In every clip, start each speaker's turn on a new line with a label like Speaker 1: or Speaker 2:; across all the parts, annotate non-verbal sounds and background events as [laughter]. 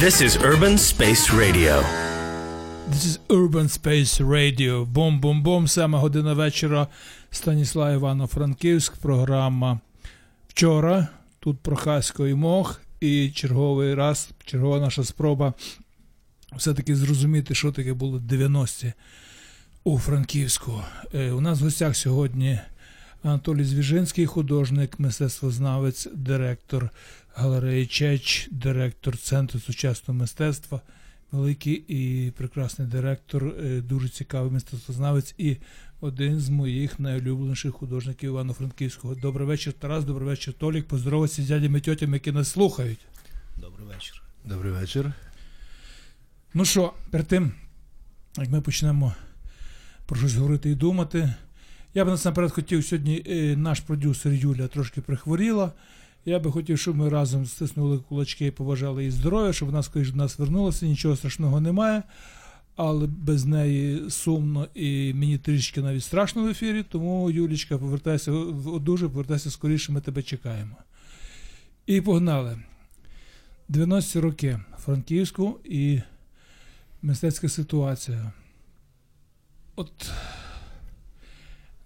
Speaker 1: This is Urban Space Radio.
Speaker 2: This is Urban Space Radio. Бом-бом-бом. Саме година вечора. Станіслав Івано-Франківськ. Програма вчора. Тут Прохасько і Мох. І черговий раз, чергова наша спроба все-таки зрозуміти, що таке було 90-ті у Франківську. Е, У нас в гостях сьогодні Анатолій Звіжинський, художник, мистецтвознавець, директор галереї Чеч, директор Центру сучасного мистецтва, великий і прекрасний директор, е, дуже цікавий мистецтвознавець і один з моїх найулюбленіших художників Івано-Франківського. Добрий вечір, Тарас, добрий вечір, Толік. Поздоровайся з дядями і тьотями, які нас слухають.
Speaker 3: Добрий вечір.
Speaker 4: Добрий вечір.
Speaker 2: Ну що, перед тим, як ми почнемо про щось говорити і думати, я б насамперед хотів сьогодні е, наш продюсер Юля трошки прихворіла. Я би хотів, щоб ми разом стиснули кулачки і побажали їй здоров'я, щоб вона скоріш до нас вернулася, нічого страшного немає. Але без неї сумно і мені трішки навіть страшно в ефірі, тому Юлічка, повертайся одужуй, повертайся скоріше, ми тебе чекаємо. І погнали. 90-ті роки Франківську і мистецька ситуація. От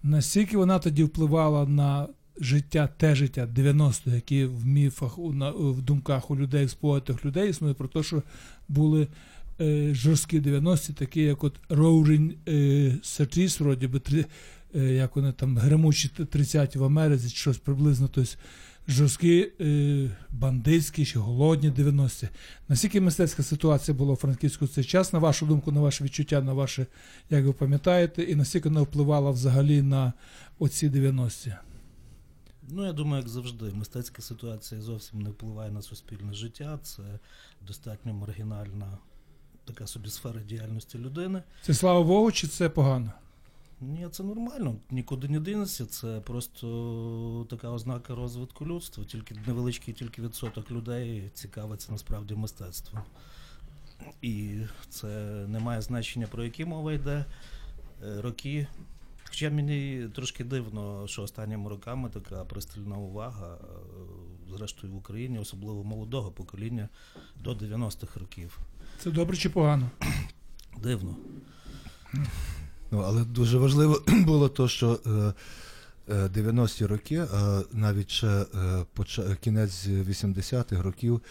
Speaker 2: настільки вона тоді впливала на життя, те життя 90-х, які в міфах, у, на, в думках у людей, спогадах людей існує про те, що були е, жорсткі 90-ті, такі як от Roaring е, Thirties, вроді би, три, е, як вони там, гремучі 30 в Америці, щось приблизно, тобто жорсткі, е, бандитські чи голодні 90-ті. Наскільки мистецька ситуація була у Франківську в цей час, на вашу думку, на ваше відчуття, на ваше, як ви пам'ятаєте, і наскільки вона впливала взагалі на оці 90-ті?
Speaker 3: Ну, я думаю, як завжди, мистецька ситуація зовсім не впливає на суспільне життя. Це достатньо маргінальна така собі сфера діяльності людини.
Speaker 2: Це слава Богу, чи це погано?
Speaker 3: Ні, це нормально, нікуди не дінеться. Це просто така ознака розвитку людства. Тільки невеличкий тільки відсоток людей цікавиться насправді мистецтвом. І це не має значення, про які мова йде. Е, Роки. Хоча мені трошки дивно, що останніми роками така пристальна увага, е, зрештою в Україні, особливо молодого покоління до 90-х років.
Speaker 2: Це добре чи погано?
Speaker 3: Дивно.
Speaker 4: Ну, але дуже важливо [clears throat] було то, що е, е, 90-ті роки, а навіть ще е, кінець 80-х років,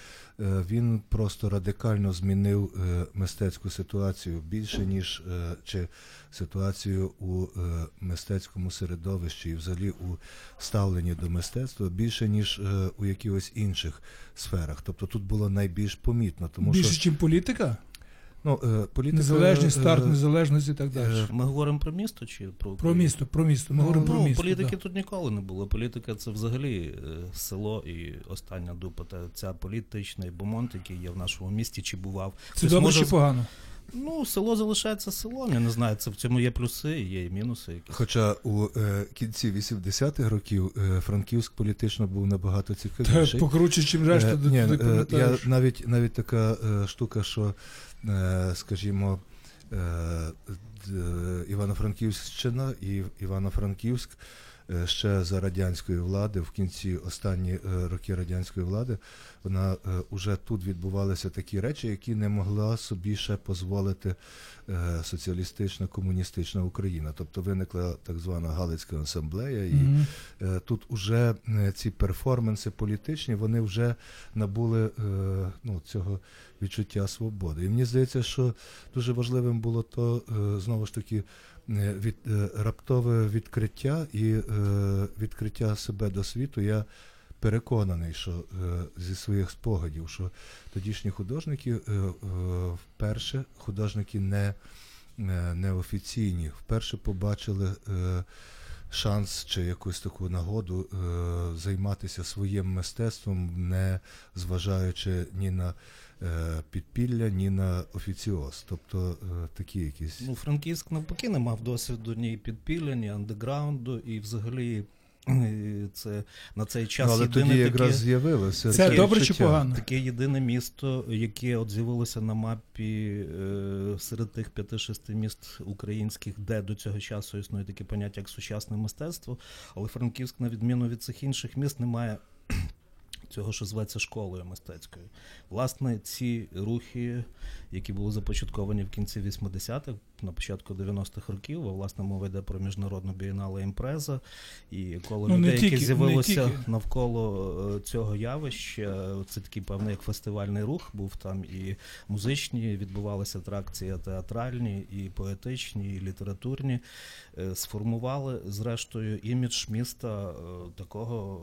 Speaker 4: е, він просто радикально змінив е, мистецьку ситуацію більше, ніж е, чи ситуацію у е, мистецькому середовищі і взагалі у ставленні до мистецтва більше, ніж е, у якихось інших сферах. Тобто тут було найбільш помітно, тому
Speaker 2: Більше, ніж політика?
Speaker 4: Ну, е, політика,
Speaker 2: Незалежність, старт,
Speaker 4: е,
Speaker 2: незалежність і так далі.
Speaker 4: е,
Speaker 3: Ми говоримо про місто чи про
Speaker 2: Про місто, про місто. Ми
Speaker 4: Ну,
Speaker 2: говоримо про
Speaker 3: ну,
Speaker 2: місто.
Speaker 3: політики
Speaker 2: да.
Speaker 3: тут ніколи не було. Політика це взагалі село і остання дупа. Та ця політичний бомонд, який є в нашому місті, чи бував.
Speaker 2: Це добре
Speaker 3: може
Speaker 2: чи погано?
Speaker 3: Ну, село залишається селом. Я не знаю, це в цьому є плюси, є і мінуси. Якісь.
Speaker 4: Хоча у е, кінці 80-х років е, Франківськ політично був набагато
Speaker 2: Та покруче, чим решта,
Speaker 4: Е,
Speaker 2: ти
Speaker 4: ні,
Speaker 2: ти
Speaker 4: е, я навіть навіть така е, штука, що, скажімо, е, Івано-Франківщина і Івано-Франківськ е, ще за радянської влади, в кінці останні е, роки радянської влади, вона е, уже тут відбувалися такі речі, які не могла собі ще дозволити е, соціалістична комуністична Україна. Тобто виникла так звана Галицька асамблея, і
Speaker 2: Мгм.
Speaker 4: Е, Тут уже е, ці перформанси політичні, вони вже набули е, ну, цього відчуття свободи. І мені здається, що дуже важливим було то е, знову ж таки е, від, е, раптове відкриття і відкриття себе до світу. Я переконаний, що зі своїх спогадів, що тодішні художники вперше художники не, неофіційні, вперше побачили. Шанс чи якусь таку нагоду е, займатися своїм мистецтвом, не зважаючи ні на е, підпілля, ні на офіціоз. Тобто е, такі якісь.
Speaker 3: Ну, Франківськ навпаки не мав досвіду ні підпілля, ні андеграунду, і взагалі це на цей час
Speaker 4: Ну, але
Speaker 3: єдине
Speaker 4: тоді
Speaker 3: таке,
Speaker 4: якраз з'явилося.
Speaker 2: Це
Speaker 4: це
Speaker 2: добре чи погано?
Speaker 3: таке єдине місто, яке от з'явилося на мапі е, серед тих п'яти-шести міст українських, де до цього часу існує таке поняття як сучасне мистецтво. Але Франківськ, на відміну від цих інших міст, не має [clears throat] цього, що зветься школою мистецькою. Власне, ці рухи, які були започатковані в кінці 80-х, на початку 90-х років, а власне мова йде про міжнародну бієнале імпреза, і коло
Speaker 2: Ну,
Speaker 3: людей,
Speaker 2: тільки-
Speaker 3: які
Speaker 2: тільки.
Speaker 3: навколо е, цього явища, це такий певний як фестивальний рух був там і музичні, відбувалися атракції театральні, і поетичні, і літературні. Е, Сформували зрештою імідж міста е, такого,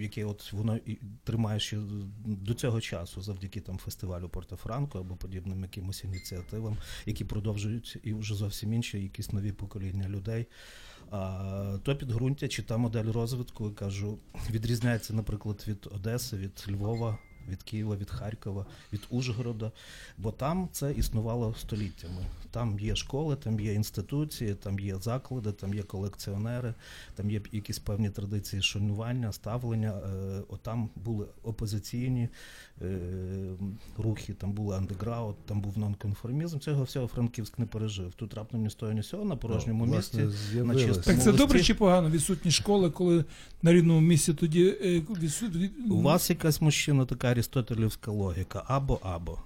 Speaker 3: який от воно тримає ще до цього часу, завдяки там фестивалю Порто-Франко або подібним якимось ініціативам, які продовжують і вже зовсім інші, якісь нові покоління людей. А то підґрунтя чи та модель розвитку, кажу, відрізняється, наприклад, від Одеси, від Львова, від Києва, від Харкова, від Ужгорода. Бо там це існувало століттями. Там є школи, там є інституції, там є заклади, там є колекціонери, там є якісь певні традиції шанування, ставлення. Е, Отам були опозиційні рухи, там були андеграунд, там був нонконформізм. Цього всього Франківськ не пережив. Тут раптом ні стоя, ні сього на порожньому
Speaker 4: Ну,
Speaker 3: місці.
Speaker 4: на
Speaker 3: чистому
Speaker 2: Так це
Speaker 3: листі.
Speaker 2: добре чи погано? Відсутні школи, коли на рідному місці тоді відсутні.
Speaker 3: У вас якась мужчина така арістотелівська логіка або або.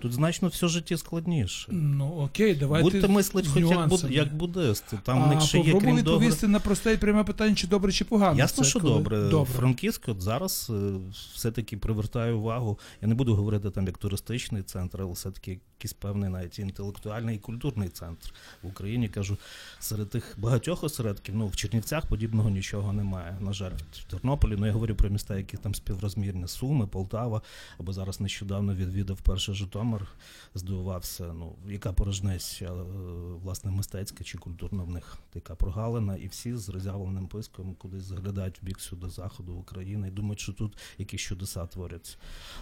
Speaker 3: Тут значно все житті складніше.
Speaker 2: Ну окей, давайте
Speaker 3: Будьте мислить, хоч як, буд, як буддисти. Там в них ще є крім
Speaker 2: відповісти добре. на просте і пряме питання, чи добре, чи погано.
Speaker 3: Ясно,
Speaker 2: Це
Speaker 3: що
Speaker 2: коли-
Speaker 3: добре.
Speaker 2: добре.
Speaker 3: Франківськ от зараз е, все-таки привертає увагу. Я не буду говорити там як туристичний центр, але все-таки якийсь певний навіть інтелектуальний і культурний центр в Україні. Кажу, серед тих багатьох осередків, ну в Чернівцях подібного нічого немає. На жаль, в Тернополі. Ну я говорю про міста, які там співрозмірні Суми, Полтава, або зараз нещодавно відвідав перший Житомир, здивувався. Ну яка порожнеча, е, власне, мистецька чи культурна в них така прогалина, і всі з роззявленим писком кудись заглядають в бік сюди заходу України і думають, що тут якісь чудеса творяться.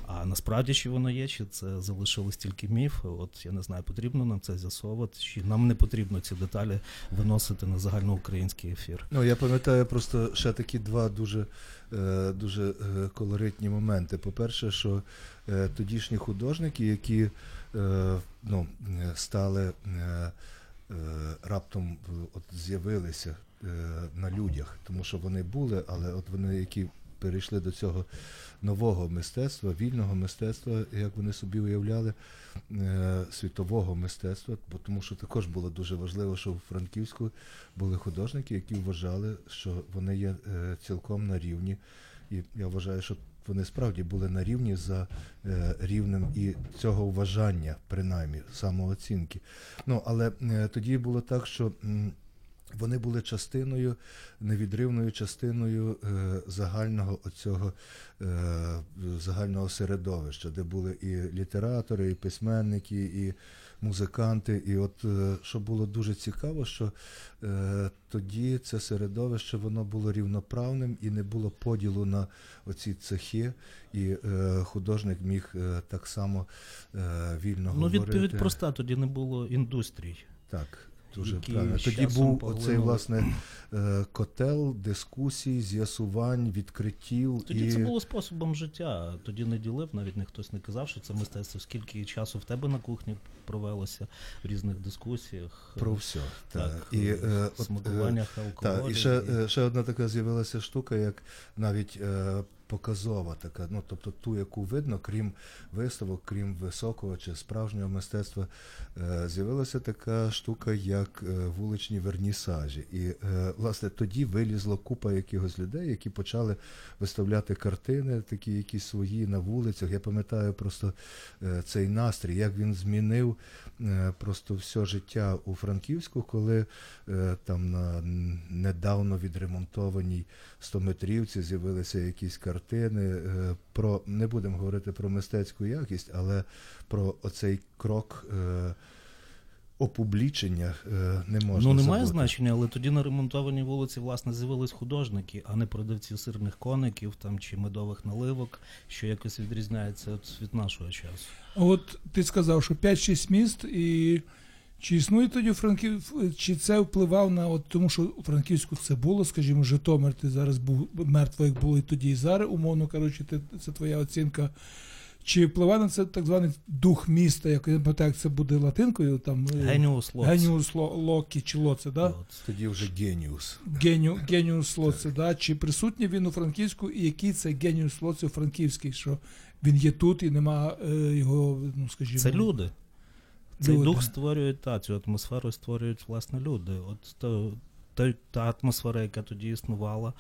Speaker 3: А насправді чи воно є, чи це залишилось тільки міф? От я не знаю, потрібно нам це з'ясовувати, чи нам не потрібно ці деталі виносити на загальноукраїнський ефір.
Speaker 4: Ну, я пам'ятаю просто ще такі два дуже, е, дуже е, колоритні моменти. По-перше, що е, тодішні художники, які ну, стали раптом от з'явилися на людях, тому що вони були, але от вони, які перейшли до цього нового мистецтва, вільного мистецтва, як вони собі уявляли, е, світового мистецтва, бо тому що також було дуже важливо, що в Франківську були художники, які вважали, що вони є е, цілком на рівні. І я вважаю, що вони справді були на рівні за е, рівнем і цього вважання, принаймні, самооцінки. Ну, але е, тоді було так, що. м, вони були частиною, невідривною частиною е, загального оцього е, загального середовища, де були і літератори, і письменники, і музиканти. І от е, що було дуже цікаво, що тоді це середовище воно було рівноправним і не було поділу на оці цехи, і художник міг так само вільно
Speaker 3: Ну,
Speaker 4: говорити.
Speaker 3: відповідь проста, тоді не було індустрій.
Speaker 4: Так, дуже
Speaker 3: які
Speaker 4: правильно. Тоді був
Speaker 3: поглинули.
Speaker 4: оцей власне е, котел дискусій, з'ясувань, відкриттів.
Speaker 3: Тоді
Speaker 4: і...
Speaker 3: це було способом життя. Тоді не ділив, навіть ніхто хтось не казав, що це мистецтво. Скільки часу в тебе на кухні провелося в різних дискусіях.
Speaker 4: Про все. Так.
Speaker 3: Так,
Speaker 4: І, е, е,
Speaker 3: смакуваннях алкоголю.
Speaker 4: Так, і ще,
Speaker 3: і-
Speaker 4: ще одна така з'явилася штука, як навіть показова така, ну тобто ту, яку видно, крім виставок, крім високого чи справжнього мистецтва, е, з'явилася така штука, як е, вуличні вернісажі. І е, власне тоді вилізло купа якихось людей, які почали виставляти картини, такі якісь свої на вулицях. Я пам'ятаю просто цей настрій, як він змінив просто все життя у Франківську, коли там на недавно відремонтованій 100-метрівці з'явилися якісь картини. Е, Про не будемо говорити про мистецьку якість, але про оцей крок е, опублічення е, не можна.
Speaker 3: Ну, немає
Speaker 4: забути.
Speaker 3: значення, але тоді на ремонтованій вулиці, власне, з'явились художники, а не продавці сирних коників там чи медових наливок, що якось відрізняється від нашого часу.
Speaker 2: От ти сказав, що 5-6 міст, і чи існує тоді у Франків, чи це впливав на от тому, що у Франківську це було, скажімо, Житомир, ти зараз був мертво, як було і тоді, і зараз, умовно кажучи, ти, це твоя оцінка. Чи впливає на це так званий дух міста, як я не пам'ятаю, як це буде латинкою? Там, е,
Speaker 3: Геніус Лоц.
Speaker 2: Геніус Локі чи Лоце, да?
Speaker 4: Тоді вже геніус.
Speaker 2: Геню, геніус Лоце, да? Чи присутній він у Франківську, і який це геніус Лоце у Франківській, що він є тут і нема е, його, ну скажімо.
Speaker 3: Це люди. Цей
Speaker 2: люди.
Speaker 3: дух створюють та, цю атмосферу створюють власне люди. От то, та, та атмосфера, яка тоді існувала,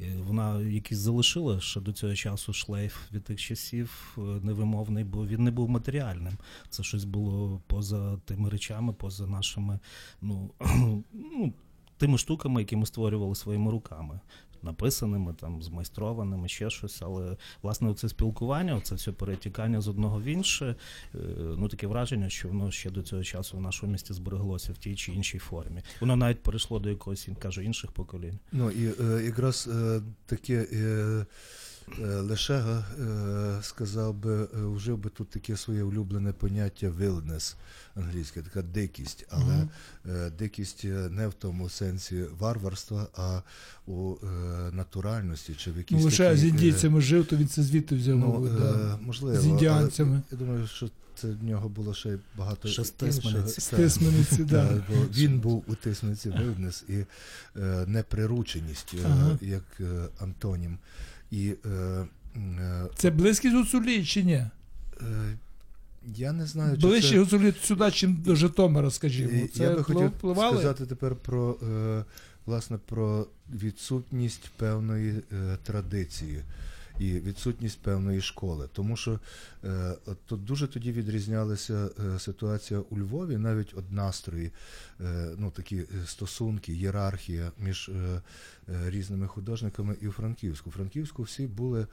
Speaker 3: е, вона якийсь залишила ще до цього часу шлейф від тих часів е, невимовний, бо він не був матеріальним. Це щось було поза тими речами, поза нашими, ну, [clears throat] ну тими штуками, які ми створювали своїми руками. Написаними, там, змайстрованими, ще щось, але власне це спілкування, це все перетікання з одного в інше, е, ну таке враження, що воно ще до цього часу в нашому місті збереглося в тій чи іншій формі. Воно навіть перейшло до якогось, кажу, інших поколінь.
Speaker 4: Ну і е, якраз е, таке е, е, Лешега е, сказав би, е, вжив би тут таке своє улюблене поняття wildness англійське, така дикість, але е, дикість не в тому сенсі варварства, а у натуральності чи в якійсь
Speaker 2: Ну, лише
Speaker 4: такій,
Speaker 2: з
Speaker 4: е,
Speaker 2: індійцями жив, то він це звідти взяв.
Speaker 4: Ну,
Speaker 2: мабуть, да.
Speaker 4: можливо,
Speaker 2: З індіанцями.
Speaker 4: але Я думаю, що це в нього було ще багато
Speaker 3: Ще з. Тисмениці.
Speaker 2: Тисмениці, да.
Speaker 4: Бо він був у тисниці вивнес і е, неприрученість,
Speaker 2: Ага.
Speaker 4: як е, антонім. І е, е,
Speaker 2: Це близькість Гуцулі чи ні?
Speaker 4: е, я не знаю, чи
Speaker 2: Ближче
Speaker 4: це...
Speaker 2: Гуцулі сюди, чим до Житомира, скажімо. Це
Speaker 4: я би хотів
Speaker 2: впливали?
Speaker 4: сказати тепер про е, власне про відсутність певної е, традиції і відсутність певної школи. Тому що е, от тут дуже тоді відрізнялася е, ситуація у Львові, навіть от настрої, е, ну такі е, стосунки, ієрархія між е, е, різними художниками і у Франківську. У Франківську всі були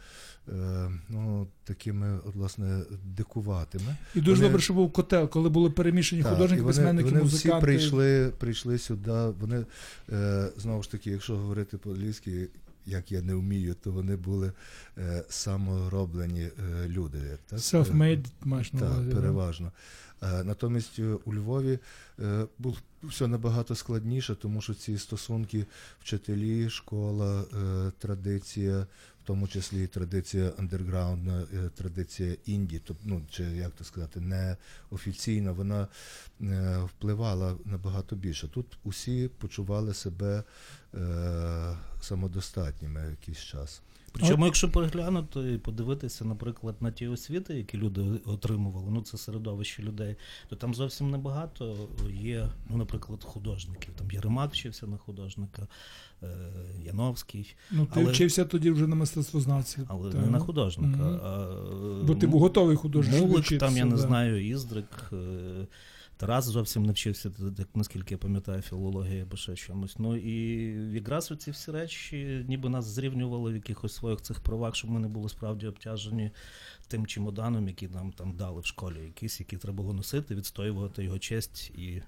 Speaker 4: е, ну, такими, от, власне, дикуватими.
Speaker 2: І дуже
Speaker 4: вони-
Speaker 2: добре, що був котел, коли були перемішані
Speaker 4: Так,
Speaker 2: художники,
Speaker 4: вони,
Speaker 2: письменники,
Speaker 4: вони
Speaker 2: музиканти.
Speaker 4: всі прийшли, прийшли сюди. Вони е, знову ж таки, якщо говорити по-англійськи, як я не вмію, то вони були е, самороблені е, люди. Так?
Speaker 2: Self-made, маєш на увазі.
Speaker 4: Так, переважно. Е, Натомість е, у Львові е, було все набагато складніше, тому що ці стосунки вчителі, школа, е, традиція, тому числі і традиція андерграундна, е, традиція інді, тобто, ну, чи як то сказати, не офіційна, вона е, впливала набагато більше. Тут усі почували себе е, самодостатніми якийсь час.
Speaker 3: Причому, якщо переглянути і подивитися, наприклад, на ті освіти, які люди отримували, ну це середовище людей, то там зовсім небагато є, ну, наприклад, художників. Там Єремак вчився на художника, е, Яновський,
Speaker 2: Ну, ти
Speaker 3: Але-
Speaker 2: вчився тоді вже на мистецтвознавці.
Speaker 3: але
Speaker 2: Так.
Speaker 3: не на художника.
Speaker 2: Мгм.
Speaker 3: А,
Speaker 2: Бо ти був готовий художник.
Speaker 3: Мулик,
Speaker 2: вчитися,
Speaker 3: там я не
Speaker 2: да.
Speaker 3: знаю, Іздрик. Тарас зовсім не вчився, так, наскільки я пам'ятаю, філологія або ще чомусь. Ну і якраз оці всі речі, ніби нас зрівнювали в якихось своїх цих правах, щоб ми не були справді обтяжені тим чемоданом, який нам там дали в школі, якийсь, який треба було носити, відстоювати його честь і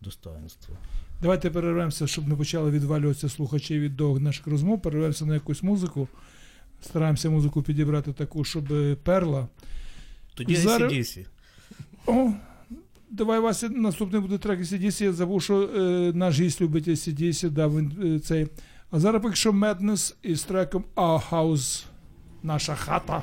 Speaker 3: достоинство.
Speaker 2: Давайте перервемося, щоб не почали відвалюватися слухачі від довгих наших розмов. Перервемося на якусь музику. Стараємося музику підібрати таку, щоб е, перла.
Speaker 3: Тоді
Speaker 2: Зараз-. О, давай, Вася, наступний буде трек ACDC. Я забув, що е, наш гість любить ACDC, да, він, е, цей. А зараз поки що Madness із треком Our House, наша хата.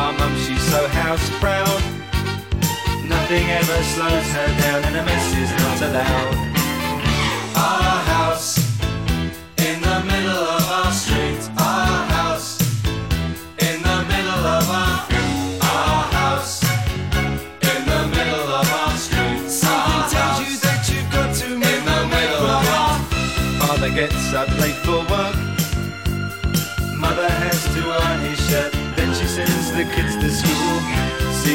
Speaker 5: Our mum, she's so house proud. Nothing ever slows her down and a mess is not allowed. Our house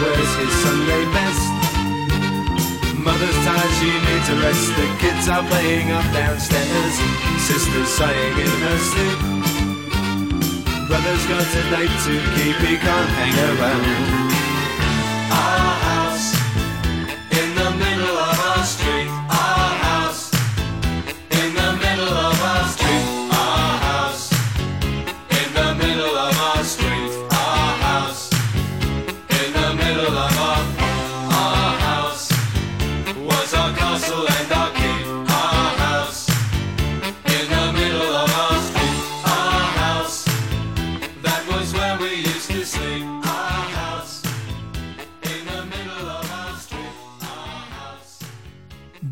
Speaker 5: Wears his Sunday best. Mother's tired, she needs a rest. The kids are playing up downstairs. Sister's sighing in her sleep. Brother's got a date to keep, he can't hang around. Our house in the middle of our street.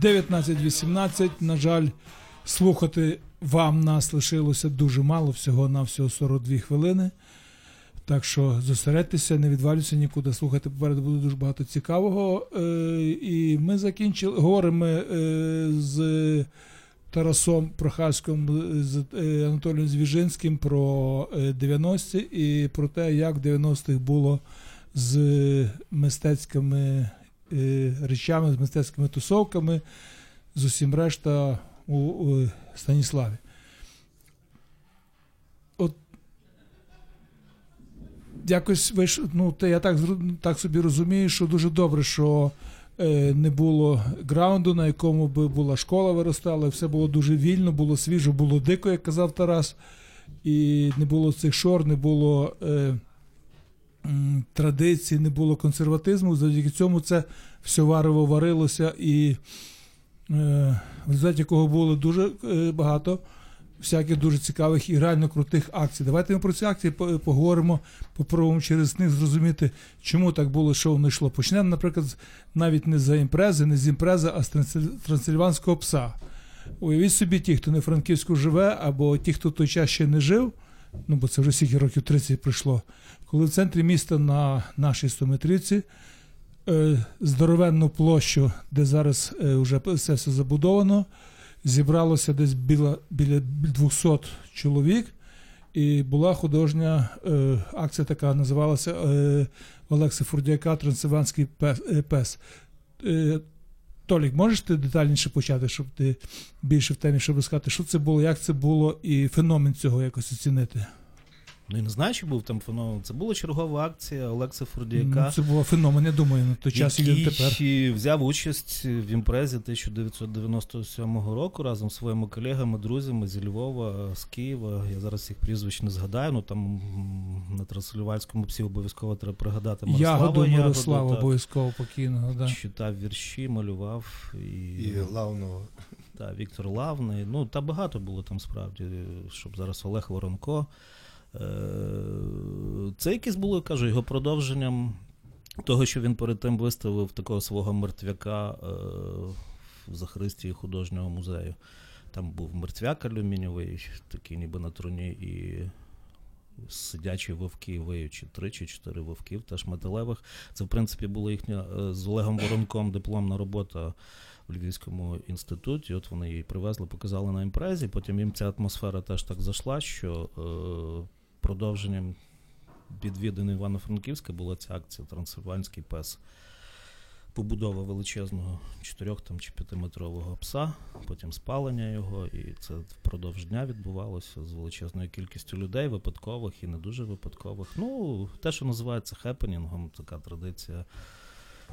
Speaker 2: 19.18. На жаль, слухати вам нас лишилося дуже мало, всього на всього 42 хвилини. Так що зосередьтеся, не відвалюйся нікуди. Слухайте, попереду буде дуже багато цікавого. Е, і ми закінчили. Говоримо е, з Тарасом Прохаськом, з е, Анатолієм Звіжинським про е, 90-ті і про те, як в 90-х було з мистецькими речами, з мистецькими тусовками, з усім решта у, у Станіславі. От якось ну, те, я так, так собі розумію, що дуже добре, що е, не було граунду, на якому би була школа виростала, все було дуже вільно, було свіжо, було дико, як казав Тарас. І не було цих шор, не було е, традицій, не було консерватизму. Завдяки цьому це все варево варилося, і е, в результаті якого було дуже е, багато всяких дуже цікавих і реально крутих акцій. Давайте ми про ці акції поговоримо, попробуємо через них зрозуміти, чому так було, що воно йшло. Почнемо, наприклад, навіть не за імпрези, не з імпрези, а з трансильванського пса. Уявіть собі, ті, хто не Франківську живе, або ті, хто в той час ще не жив, ну бо це вже скільки років 30 пройшло, коли в центрі міста на нашій стометрівці е, здоровенну площу, де зараз е, вже все, все забудовано, зібралося десь біля, біля 200 чоловік, і була художня е, акція така, називалася е, Олекса Фурдяка Трансильванський пес. Е, пес. Е, Толік, можеш ти детальніше почати, щоб ти більше в темі, щоб розказати, що це було, як це було, і феномен цього якось оцінити?
Speaker 3: Ну, я не знаю, чи був там феномен. Це була чергова акція Олекса Фурдіяка.
Speaker 2: Ну, це був феномен, я думаю, на той час і він
Speaker 3: який
Speaker 2: тепер.
Speaker 3: взяв участь в імпрезі 1997 року разом з своїми колегами, друзями зі Львова, з Києва. Я зараз їх прізвищ не згадаю, ну там на Трансильванському псі обов'язково треба пригадати Мирослава
Speaker 2: Ягоду Мирослава обов'язково покійного. Да.
Speaker 3: Читав вірші, малював і,
Speaker 4: І главного
Speaker 3: та, Віктор Лавний. Ну, та багато було там справді, щоб зараз Олег Воронко. Е, Це якесь було, кажу, його продовженням того, що він перед тим виставив такого свого мертвяка е, в Захристії художнього музею. Там був мертвяк алюмінієвий, такий ніби на труні, і сидячі вовки, виючи три чи чотири вовків, теж металевих. Це, в принципі, була їхня е, з Олегом Воронком дипломна робота в Львівському інституті. От вони її привезли, показали на імпрезі. Потім їм ця атмосфера теж так зайшла, що продовженням відвідини Івано-Франківська була ця акція Трансильванський пес. побудова величезного 4 там, чи 5-метрового пса, потім спалення його, і це впродовж дня відбувалося з величезною кількістю людей, випадкових і не дуже випадкових. Ну, те, що називається хепенінгом, така традиція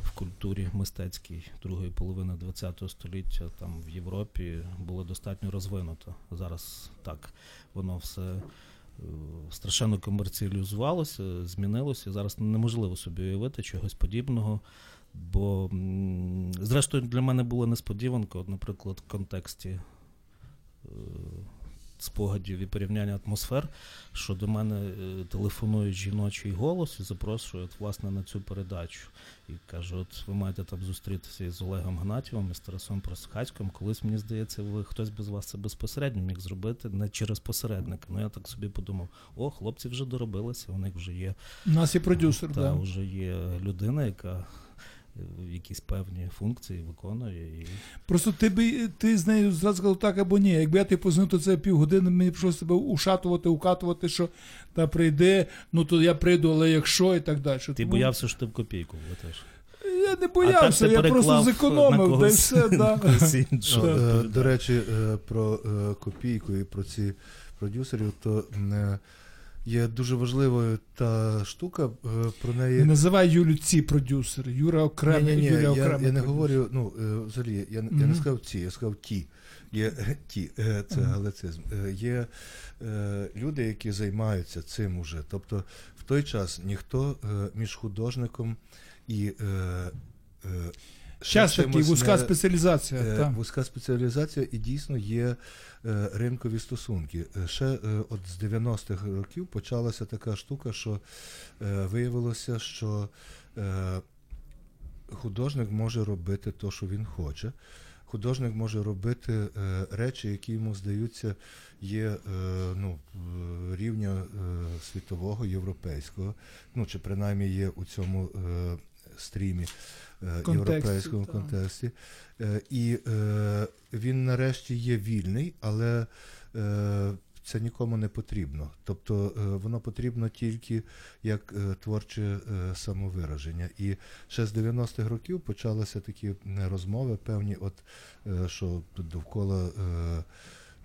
Speaker 3: в культурі мистецькій другої половини ХХ століття там в Європі було достатньо розвинуто. Зараз так воно все страшенно комерціалізувалося, змінилося. Зараз неможливо собі уявити чогось подібного. Бо, зрештою, для мене було несподіванка, наприклад, в контексті е, спогадів і порівняння атмосфер, що до мене е, телефонують жіночий голос і запрошують власне на цю передачу. І каже: от ви маєте там зустрітися із Олегом Гнатєвим і з Тарасом Просхацьким. Колись мені здається, ви хтось без вас це безпосередньо міг зробити не через посередника. Ну я так собі подумав: о, хлопці вже доробилися, у них вже є
Speaker 2: У нас є продюсер,
Speaker 3: та
Speaker 2: да.
Speaker 3: вже є людина, яка якісь певні функції виконує. І...
Speaker 2: Просто ти би ти з нею зразу сказав так або ні. Якби я ти позвонив, то це півгодини, мені прийшлося себе ушатувати, укатувати, що та прийде, ну то я прийду, але якщо і так далі.
Speaker 3: Ти
Speaker 2: Тому
Speaker 3: боявся, що ти в копійку влетиш.
Speaker 2: Я не боявся, я просто зекономив,
Speaker 3: на
Speaker 2: да
Speaker 3: когось-
Speaker 2: все,
Speaker 3: на
Speaker 2: да. [laughs]
Speaker 4: е. До речі, е, про е, копійку і про ці продюсерів, то є дуже важливою та штука е, про
Speaker 2: Не
Speaker 4: неї.
Speaker 2: називай Юлю ці продюсери. Юра окремий,
Speaker 4: Ні, ні, ні,
Speaker 2: Юля
Speaker 4: я, я не говорю, ну, е, взагалі, я, я не сказав ці, я сказав ті. Є [laughs] ті, е, це галицизм. Є е, люди, які займаються цим уже. Тобто в той час ніхто е, між художником і. Е, е, ще
Speaker 2: Час такий, вузька спеціалізація.
Speaker 4: Е,
Speaker 2: так.
Speaker 4: Вузька спеціалізація і дійсно є е, ринкові стосунки. Е, Ще е, от з 90-х років почалася така штука, що е, виявилося, що е, художник може робити те, що він хоче. Художник може робити е, речі, які йому здаються, є е, ну, е, рівня е, світового, європейського, ну чи принаймні є у цьому е, стрімі
Speaker 2: Контексті,
Speaker 4: європейському
Speaker 2: так.
Speaker 4: контексті. Е, і е, він нарешті є вільний, але е, це нікому не потрібно. Тобто е, воно потрібно тільки як е, творче е, самовираження. І ще з 90-х років почалися такі е, розмови, певні, от е, що довкола. Е,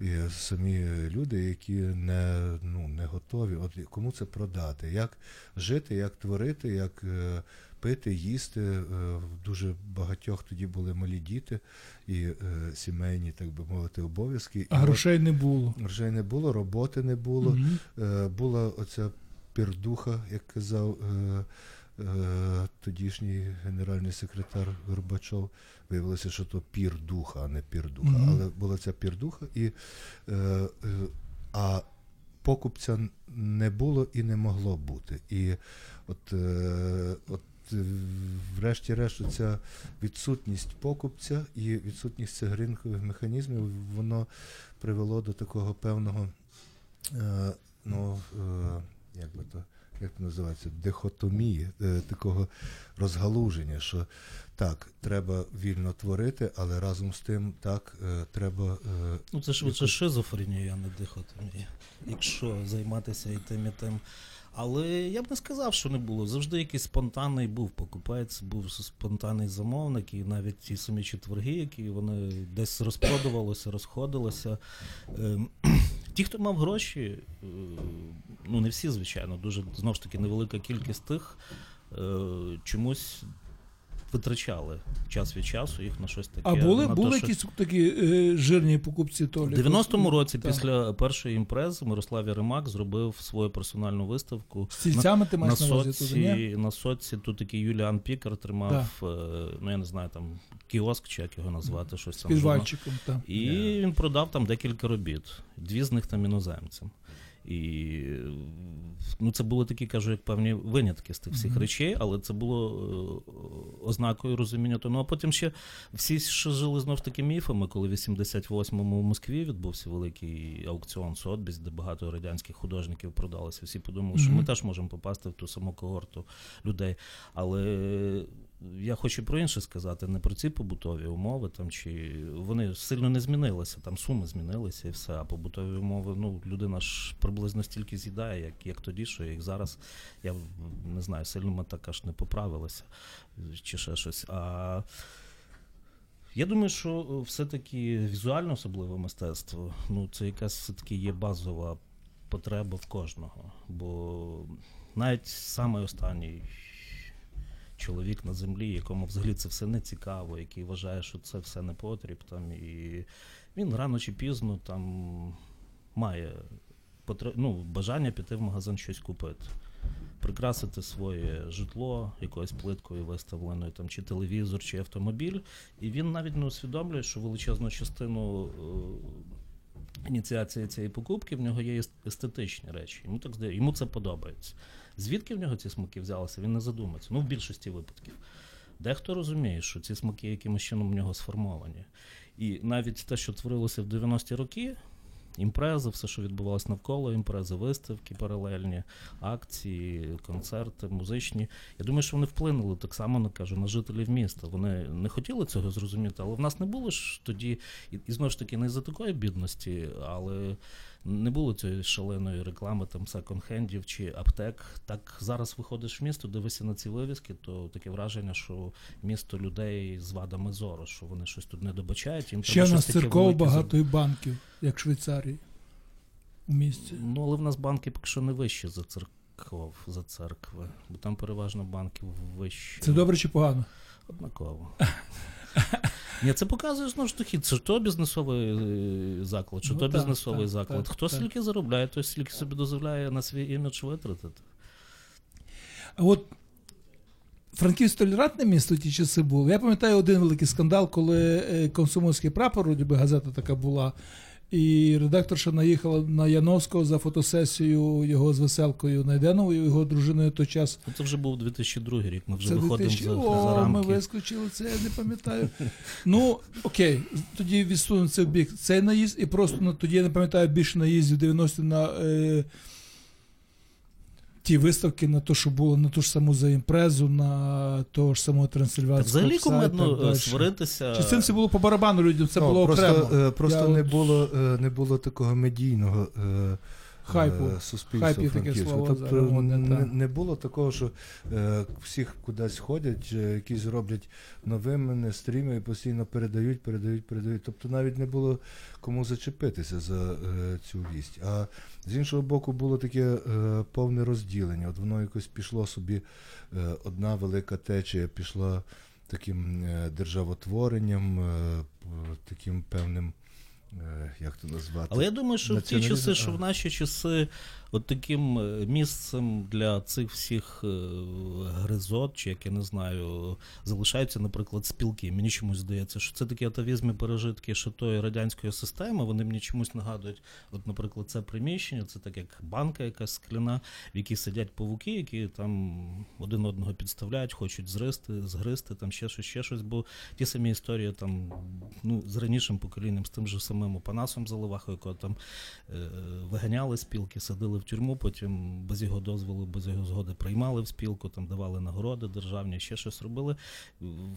Speaker 4: Є самі люди, які не, ну, не готові. От кому це продати? Як жити, як творити, як е, пити, їсти. Е, в дуже багатьох тоді були малі діти і е, сімейні, так би мовити, обов'язки.
Speaker 2: А
Speaker 4: І
Speaker 2: грошей не було.
Speaker 4: грошей не було, роботи не було. Е, була оця пірдуха, як казав тодішній генеральний секретар Горбачов. Виявилося, що то пірдуха, а не пірдуха.
Speaker 2: Мгм.
Speaker 4: Але була ця пірдуха, і, е, а покупця не було і не могло бути. І от, е, от врешті-решт, ця відсутність покупця і відсутність цих ринкових механізмів, воно привело до такого певного, е, ну, е, як би то. Як це називається, дихотомії, е, такого розгалуження, що так, треба вільно творити, але разом з тим так, е, треба. е,
Speaker 3: Ну, це швидше шизофренія, а не дихотомія. Якщо займатися і тим, і тим. Але я б не сказав, що не було. Завжди якийсь спонтанний був покупець, був спонтанний замовник, і навіть ті самі четверги, які вони десь розпродувалися, розходилися. Ем, [clears throat] Ті, хто мав гроші, е, ну не всі, звичайно, дуже знову ж таки невелика кількість тих, е, чомусь витрачали час від часу їх на щось таке.
Speaker 2: А були,
Speaker 3: на
Speaker 2: були
Speaker 3: те, що-
Speaker 2: якісь такі е, жирні покупці Толі?
Speaker 3: У 90-му році,
Speaker 2: Так.
Speaker 3: після першої імпрези, Мирослав Яремак зробив свою персональну виставку.
Speaker 2: З стільцями ти
Speaker 3: На,
Speaker 2: маєш на увазі
Speaker 3: соці,
Speaker 2: туди, ні?
Speaker 3: на соці тут такий Юліан Пікер тримав, е, ну я не знаю, там кіоск чи як його назвати, щось там.
Speaker 2: Підвальчиком, так.
Speaker 3: І він продав там декілька робіт, дві з них там іноземцям. І ну, це були такі, кажу, як певні винятки з тих всіх
Speaker 2: Мгм.
Speaker 3: речей, але це було е, ознакою розуміння. того. Ну а потім ще всі ще жили знов таки міфами, коли в 88-му в Москві відбувся великий аукціон Сотбіс, де багато радянських художників продалося. Всі подумали, що ми теж можемо попасти в ту саму когорту людей. Але я хочу про інше сказати, не про ці побутові умови, там, чи вони сильно не змінилися, там суми змінилися і все, а побутові умови, ну, людина ж приблизно стільки з'їдає, як, як тоді, що як зараз, я не знаю, сильно ми так аж не поправилися, чи ще щось. А я думаю, що все-таки візуальне особливе мистецтво, ну, це якась все-таки є базова потреба в кожного. Бо навіть самий останній чоловік на землі, якому взагалі це все не цікаво, який вважає, що це все не потріб, і він рано чи пізно там має ну, бажання піти в магазин щось купити. Прикрасити своє житло якоюсь плиткою виставленою, там, чи телевізор, чи автомобіль. І він навіть не усвідомлює, що величезну частину е, ініціації цієї покупки в нього є естетичні речі. Йому так здає, йому це подобається. Звідки в нього ці смаки взялися, він не задумається. Ну, в більшості випадків. Дехто розуміє, що ці смаки якимось чином в нього сформовані. І навіть те, що творилося в 90-ті роки, імпрези, все, що відбувалося навколо імпрези, виставки паралельні, акції, концерти, музичні. Я думаю, що вони вплинули так само на кажу, на жителів міста. Вони не хотіли цього зрозуміти, але в нас не було ж тоді, і, і знову ж таки, не за такої бідності, але не було цієї шаленої реклами там секонд-хендів чи аптек. Так зараз виходиш в місто, дивишся на ці вивіски, то таке враження, що місто людей з вадами зору, що вони щось тут не добачають. Їм
Speaker 2: Ще в нас церков багато і банків, як в Швейцарії. У місті.
Speaker 3: Ну, але в нас банки поки що не вищі за церков, за церкви, бо там переважно банки вищі.
Speaker 2: Це добре чи погано?
Speaker 3: Однаково. [laughs] [laughs] Ні, це показує знову ж таки, це то бізнесовий е, заклад, чи
Speaker 2: Ну,
Speaker 3: то
Speaker 2: так,
Speaker 3: бізнесовий
Speaker 2: так,
Speaker 3: заклад.
Speaker 2: так,
Speaker 3: Хто
Speaker 2: так.
Speaker 3: стільки заробляє, той стільки собі дозволяє на свій імідж витратити.
Speaker 2: А от Франківськ толерантне місто ті часи було. Я пам'ятаю один великий скандал, коли е, комсомольський прапор, ніби би газета така була, і редакторша наїхала на Яновського за фотосесію його з веселкою Найденовою, його дружиною той час.
Speaker 3: Ну, це вже був 2002 рік, ми вже
Speaker 2: Це
Speaker 3: виходимо
Speaker 2: 2000...
Speaker 3: за,
Speaker 2: О,
Speaker 3: за рамки.
Speaker 2: ми вискочили, це я не пам'ятаю. Ну, окей, тоді відсунемо це в бік цей наїзд, і просто ну, тоді я не пам'ятаю більше наїздів 90 на е, ті виставки, на те, що було, на ту ж саму за імпрезу, на того ж самого трансильванського.
Speaker 3: взагалі кумедно е, сваритися.
Speaker 2: Чи цим це було по барабану людям, це
Speaker 4: Ну,
Speaker 2: було
Speaker 4: просто,
Speaker 2: окремо.
Speaker 4: е, просто
Speaker 2: Я
Speaker 4: не,
Speaker 2: от-
Speaker 4: було, е, не було такого медійного
Speaker 2: Хайпу.
Speaker 4: е, суспільства франківського.
Speaker 2: слово
Speaker 4: Тобто не,
Speaker 2: так.
Speaker 4: не було такого, що е, всіх кудись ходять, е, якісь роблять новини, стріми і постійно передають, передають, передають. Тобто навіть не було кому зачепитися за е, цю вість. А з іншого боку, було таке е, повне розділення. От воно якось пішло собі, е, одна велика течія пішла таким державотворенням, таким певним. Е, Як то назвати?
Speaker 3: Але я думаю, що в ті часи, що в наші часи, от таким е, місцем для цих всіх е, гризот, чи як я не знаю, залишаються, наприклад, спілки. Мені чомусь здається, що це такі атавізми, пережитки ще тої радянської системи. Вони мені чомусь нагадують, от, наприклад, це приміщення, це так як банка якась скляна, в якій сидять павуки, які там один одного підставляють, хочуть згристи, згристи, там ще щось, ще щось. Бо ті самі історії там ну, з ранішим поколінням, з тим же самим Опанасом Заливахою, якого там е, виганяли спілки, садили в тюрму, потім без його дозволу, без його згоди приймали в спілку, там давали нагороди державні, ще щось робили.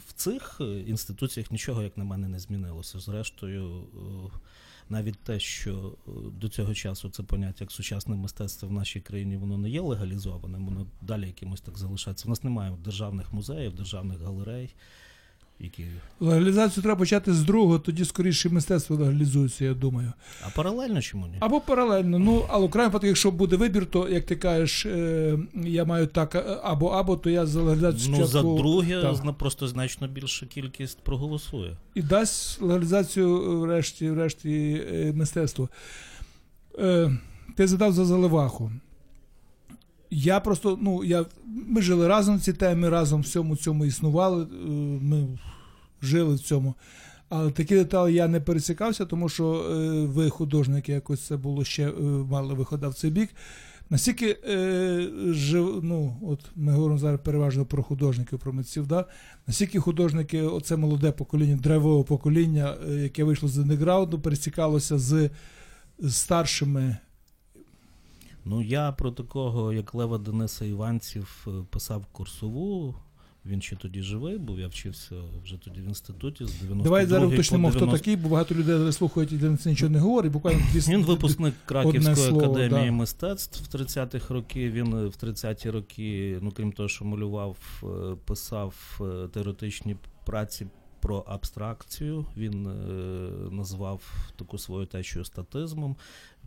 Speaker 3: В цих е, інституціях нічого, як на мене, не змінилося. Зрештою, е, навіть те, що е, до цього часу це поняття як сучасне мистецтво в нашій країні, воно не є легалізованим, воно далі якимось так залишається. У нас немає державних музеїв, державних галерей, які
Speaker 2: Легалізацію треба почати з другого, тоді скоріше мистецтво легалізується, я думаю.
Speaker 3: а паралельно чому ні?
Speaker 2: Або паралельно. Ну, але в крайньому випадку, якщо буде вибір, то як ти кажеш, е, я маю так е, або або, то я за легалізацію
Speaker 3: Ну, за друге
Speaker 2: так.
Speaker 3: просто значно більша кількість проголосує.
Speaker 2: і дасть легалізацію е, врешті, врешті е, мистецтво. Е, ти задав за заливаху. Я просто, ну, я, ми жили разом в цій темі, разом в всьому цьому існували. е, Ми жили в цьому. Але такі деталі я не пересікався, тому що е, ви, художники, якось це було ще е, мало виходив в цей бік. Наскільки е, жив, ну, от ми говоримо зараз переважно про художників, про митців, да? наскільки художники, оце молоде покоління, древове покоління, е, яке вийшло з андеграунду, пересікалося з старшими.
Speaker 3: Ну, я про такого, як Лева Дениса Іванців, е, писав курсову Він ще тоді живий був, я вчився вже тоді в інституті з 92
Speaker 2: Давай зараз уточнимо, хто такий, бо багато людей зараз слухають і для нас нічого не говорить. Буквально дві
Speaker 3: Він випускник Краківської
Speaker 2: слово,
Speaker 3: академії
Speaker 2: да.
Speaker 3: мистецтв в 30-х років. Він е, в 30-ті роки, ну крім того, що малював, е, писав теоретичні праці про абстракцію. Він назвав таку свою течію статизмом.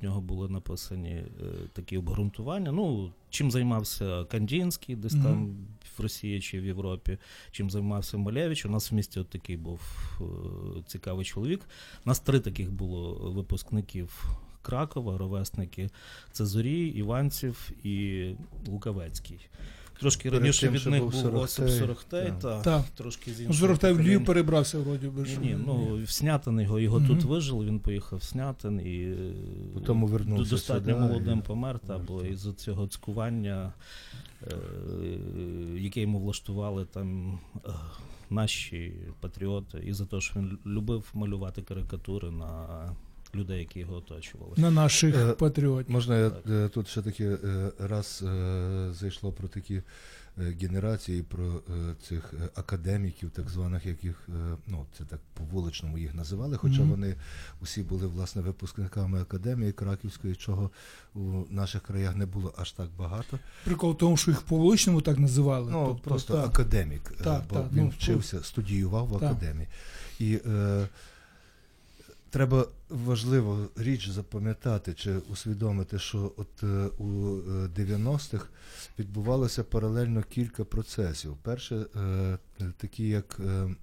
Speaker 3: Нього були написані е, такі обґрунтування. Ну, чим займався Кандінський, десь
Speaker 2: Мгм.
Speaker 3: там в Росії чи в Європі, чим займався Малевич. У нас в місті от такий був е, цікавий чоловік. У нас три таких було випускників Кракова, ровесники. Це Зорій, Іванців і Лукавецький. Трошки раніше від них
Speaker 4: був Сорохтей,
Speaker 3: Осип Сорохтей,
Speaker 4: так.
Speaker 3: та, трошки з
Speaker 2: Ну,
Speaker 3: іншого
Speaker 2: Зорохтей в. Львів перебрався вроді би.
Speaker 3: Ні, ні, ну в Снятин його, його
Speaker 2: Мгм.
Speaker 3: тут вижили, він поїхав в Снятин і
Speaker 4: Потім вернувся
Speaker 3: достатньо
Speaker 4: сюди,
Speaker 3: молодим
Speaker 4: і-
Speaker 3: помер, та, бо
Speaker 4: Так.
Speaker 3: із цього цькування, е, яке йому влаштували там е, наші патріоти, і за те, що він любив малювати карикатури на людей, які його оточували.
Speaker 2: На наших
Speaker 4: Е,
Speaker 2: патріотів.
Speaker 4: Можна я
Speaker 3: Так.
Speaker 4: е, тут ще таки е, раз е, зайшло про такі генерації, про е, цих академіків, так званих, яких е, ну це так по вуличному їх називали, хоча
Speaker 2: Мгм.
Speaker 4: вони усі були власне випускниками академії Краківської, чого у наших краях не було аж так багато.
Speaker 2: Прикол в тому, що їх по вуличному так називали.
Speaker 4: Ну
Speaker 2: Тобто,
Speaker 4: просто
Speaker 2: так.
Speaker 4: академік,
Speaker 2: Так,
Speaker 4: бо
Speaker 2: так,
Speaker 4: він
Speaker 2: ну,
Speaker 4: вчився, студіював в академії. І е, треба важливо річ запам'ятати чи усвідомити, що от е, у е, 90-х відбувалося паралельно кілька процесів. Перше, е, такі як е,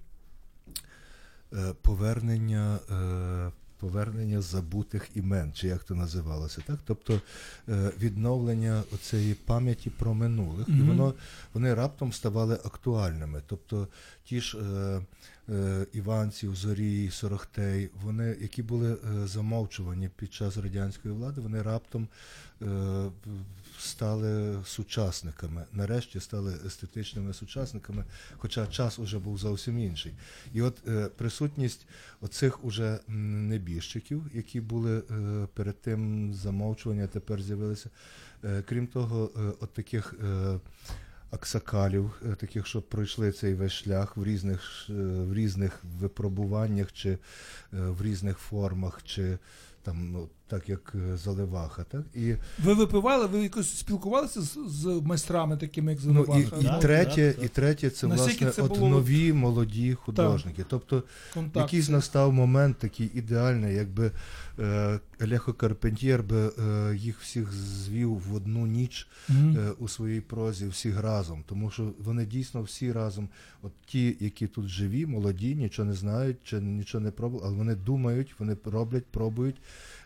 Speaker 4: е, повернення. Е, Повернення забутих імен, чи як то називалося, так? Тобто е, відновлення оцеї пам'яті про минулих, і воно вони раптом ставали актуальними. Тобто ті ж е, е, Іванців, Зорій, Сорохтей, вони, які були е, замовчувані під час радянської влади, вони раптом е, стали сучасниками. Нарешті стали естетичними сучасниками, хоча час уже був зовсім інший. І от е, присутність оцих уже небіжчиків, які були е, перед тим замовчувані, а тепер з'явилися. Е, крім того, е, от таких. Аксакалів, е, таких, що пройшли цей весь шлях в різних, е, в різних випробуваннях, чи е, в різних формах, чи там, ну, так як е, заливаха. Так? І,
Speaker 2: Ви випивали, ви якось спілкувалися з, з майстрами, такими як
Speaker 4: ну, і, і,
Speaker 3: Так,
Speaker 4: третє,
Speaker 3: так, так.
Speaker 4: і третє це
Speaker 2: Наскільки
Speaker 4: власне
Speaker 2: це
Speaker 4: от
Speaker 2: було
Speaker 4: нові молоді художники. Тобто
Speaker 2: Контакт.
Speaker 4: якийсь настав момент такий ідеальний, якби е, Лехо Карпентєр би е, їх всіх звів в одну ніч
Speaker 2: Мгм.
Speaker 4: е, у своїй прозі всіх разом, тому що вони дійсно всі разом, от ті, які тут живі, молоді, нічого не знають, чи нічого не пробували, але вони думають, вони роблять, пробують.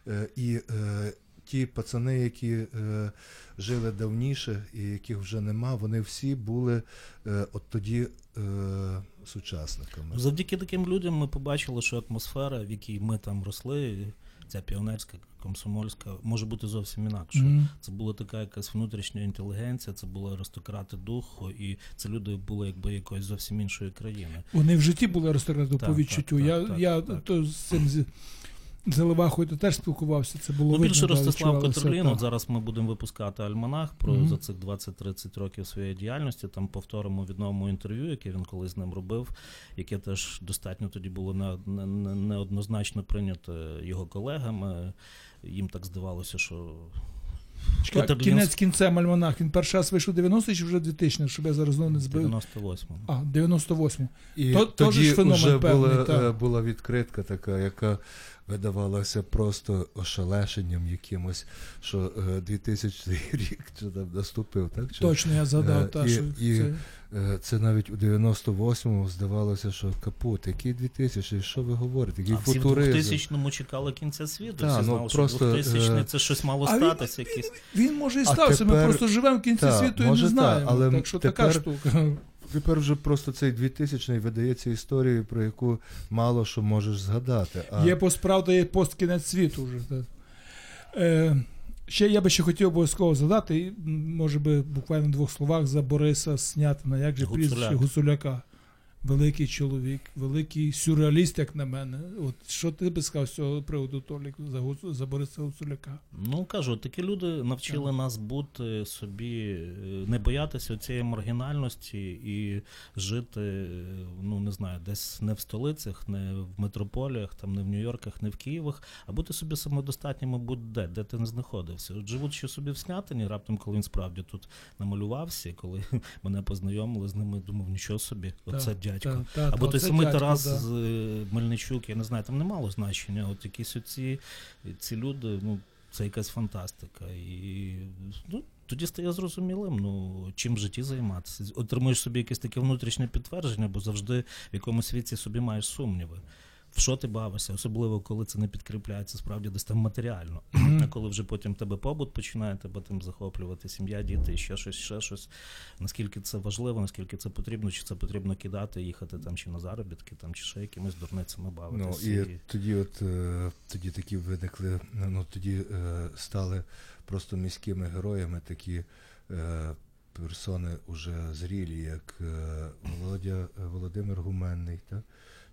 Speaker 4: Е, і е, ті пацани, які е, жили давніше і яких вже нема, вони всі були от тоді сучасниками.
Speaker 3: Завдяки таким людям ми побачили, що атмосфера, в якій ми там росли, ця піонерська, комсомольська, може бути зовсім інакше.
Speaker 2: Мгм.
Speaker 3: Це була така якась внутрішня інтелігенція, це були аристократи духу, і це люди були якби якоїсь зовсім іншої країни.
Speaker 2: Вони в житті були аристократом
Speaker 3: Так,
Speaker 2: по відчуттю.
Speaker 3: так,
Speaker 2: я
Speaker 3: так,
Speaker 2: я
Speaker 3: так.
Speaker 2: То з цим з Заливахою то теж спілкувався. Це було
Speaker 3: Ну,
Speaker 2: видно,
Speaker 3: більше Ростислав Катерлін, от зараз ми будемо випускати альманах про
Speaker 2: Мгм.
Speaker 3: за цих 20-30 років своєї діяльності. Там повторимо від новому інтерв'ю, яке він колись з ним робив, яке теж достатньо тоді було не- не- не- неоднозначно прийнято його колегами. Їм так здавалося, що
Speaker 2: Чекай,
Speaker 3: Катерлін-
Speaker 2: Кінець кінцем альманах. Він перший раз вийшов 90 чи вже 2000 щоб я зараз знову не збив.
Speaker 3: 98-му.
Speaker 2: А, 98
Speaker 4: І
Speaker 2: То-
Speaker 4: тоді
Speaker 2: ж феномен
Speaker 4: вже
Speaker 2: певний,
Speaker 4: була,
Speaker 2: так.
Speaker 4: е, була відкритка така, яка видавалася просто ошелешенням якимось, що е, 2000 [laughs] рік чи там наступив, так? Чи,
Speaker 2: Точно я згадав,
Speaker 4: Е,
Speaker 2: та,
Speaker 4: і-
Speaker 2: що
Speaker 4: і-
Speaker 2: це...
Speaker 4: Е, Це навіть у 98-му здавалося, що капут, який 2000, що ви говорите, який
Speaker 3: А всі в
Speaker 4: футуризм.
Speaker 3: 2000-му чекали кінця світу.
Speaker 4: Та,
Speaker 3: всі
Speaker 4: ну,
Speaker 3: знали,
Speaker 4: просто,
Speaker 3: що 2000
Speaker 4: е,
Speaker 3: це щось мало
Speaker 2: А він-
Speaker 3: статися. якісь.
Speaker 2: Він може і стався, ми просто живемо в кінці
Speaker 4: Та,
Speaker 2: світу і не
Speaker 4: та,
Speaker 2: знаємо.
Speaker 4: але
Speaker 2: так що така штука.
Speaker 4: Тепер вже просто цей 2000-й видається історією, про яку мало що можеш згадати. А
Speaker 2: Є посправді є посткінець світу вже. Е, ще я би ще хотів обов'язково задати, і, може би буквально в двох словах за Бориса Снятина, як же прізвище Гуцуляка. Великий чоловік, великий сюрреаліст, як на мене. От що ти би сказав з цього приводу, Толік, за, Гуцу- за Бориса Гуцуляка?
Speaker 3: Ну кажу, такі люди навчили нас бути собі, е, не боятися цієї маргінальності і жити, е, ну не знаю, десь не в столицях, не в метрополіях, там не в Нью-Йорках, не в Києвах, а бути собі самодостатніми будь-де, де ти не знаходився. От живучи собі в Снятині, раптом, коли він справді тут намалювався, коли [laughs] мене познайомили з ними, думав, нічого собі, оце
Speaker 2: Та,
Speaker 3: дядько.
Speaker 2: та, та,
Speaker 3: Або той самий
Speaker 2: дядько,
Speaker 3: Тарас
Speaker 2: да.
Speaker 3: з е, Мельничук, я не знаю, там не мало значення. От якісь оці ці люди, ну, це якась фантастика. І ну, тоді стає зрозумілим, ну, чим в житті займатися. Отримуєш собі якесь таке внутрішнє підтвердження, бо завжди в якомусь віці собі маєш сумніви. В що ти бавишся, особливо коли це не підкріпляється справді десь там матеріально. А коли вже потім тебе побут починає тебе тим захоплювати, сім'я, діти, ще щось, ще щось. Наскільки це важливо, наскільки це потрібно, чи це потрібно кидати, їхати там чи на заробітки, там, чи ще якимись дурницями
Speaker 4: Ну,
Speaker 3: бавитися.
Speaker 4: і тоді, от е, тоді такі виникли, ну тоді е, стали просто міськими героями такі е, персони уже зрілі, як Володя, Володимир Гуменний, та,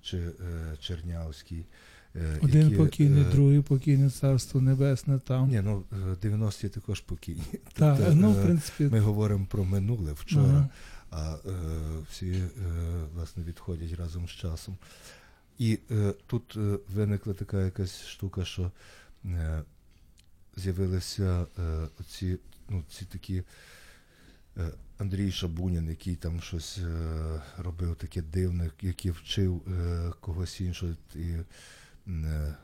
Speaker 4: чи е, Чернявський. е,
Speaker 2: Один
Speaker 4: які,
Speaker 2: покійний,
Speaker 4: е,
Speaker 2: другий покійний, царство небесне там.
Speaker 4: Ні, ну е, 90-ті також покійні. [laughs]
Speaker 2: Так,
Speaker 4: Тобто,
Speaker 2: ну, в принципі,
Speaker 4: Ми говоримо про минуле вчора,
Speaker 2: ага.
Speaker 4: а е, всі е, власне відходять разом з часом. І е, тут е, виникла така якась штука, що е, з'явилися е, оці, ну, ці такі е, Андрій Шабунін, який там щось е, робив таке дивне, який вчив е, когось іншого. І, е,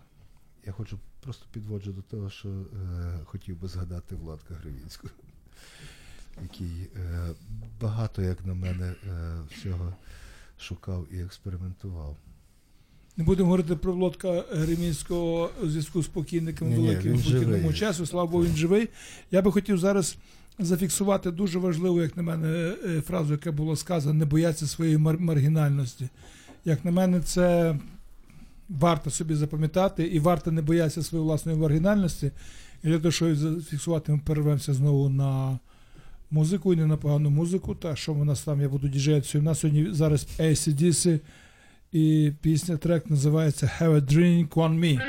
Speaker 4: я хочу просто підводжу до того, що е, хотів би згадати Владка Гривінського, який е, багато, як на мене, е, всього шукав і експериментував.
Speaker 2: Не будемо говорити про Володка Гремінського у зв'язку з покійниками великим покійному часу. Слава Богу, він живий. Я би хотів зараз зафіксувати дуже важливу, як на мене, е, фразу, яка була сказана, не бояться своєї мар- маргінальності. Як на мене, це варто собі запам'ятати і варто не боятися своєї власної маргінальності. І для того, щоб зафіксувати, ми перервемося знову на музику і не на погану музику. Та що в нас там, я буду діджею. У нас сьогодні зараз ACDC і пісня трек називається Have a Drink on Me.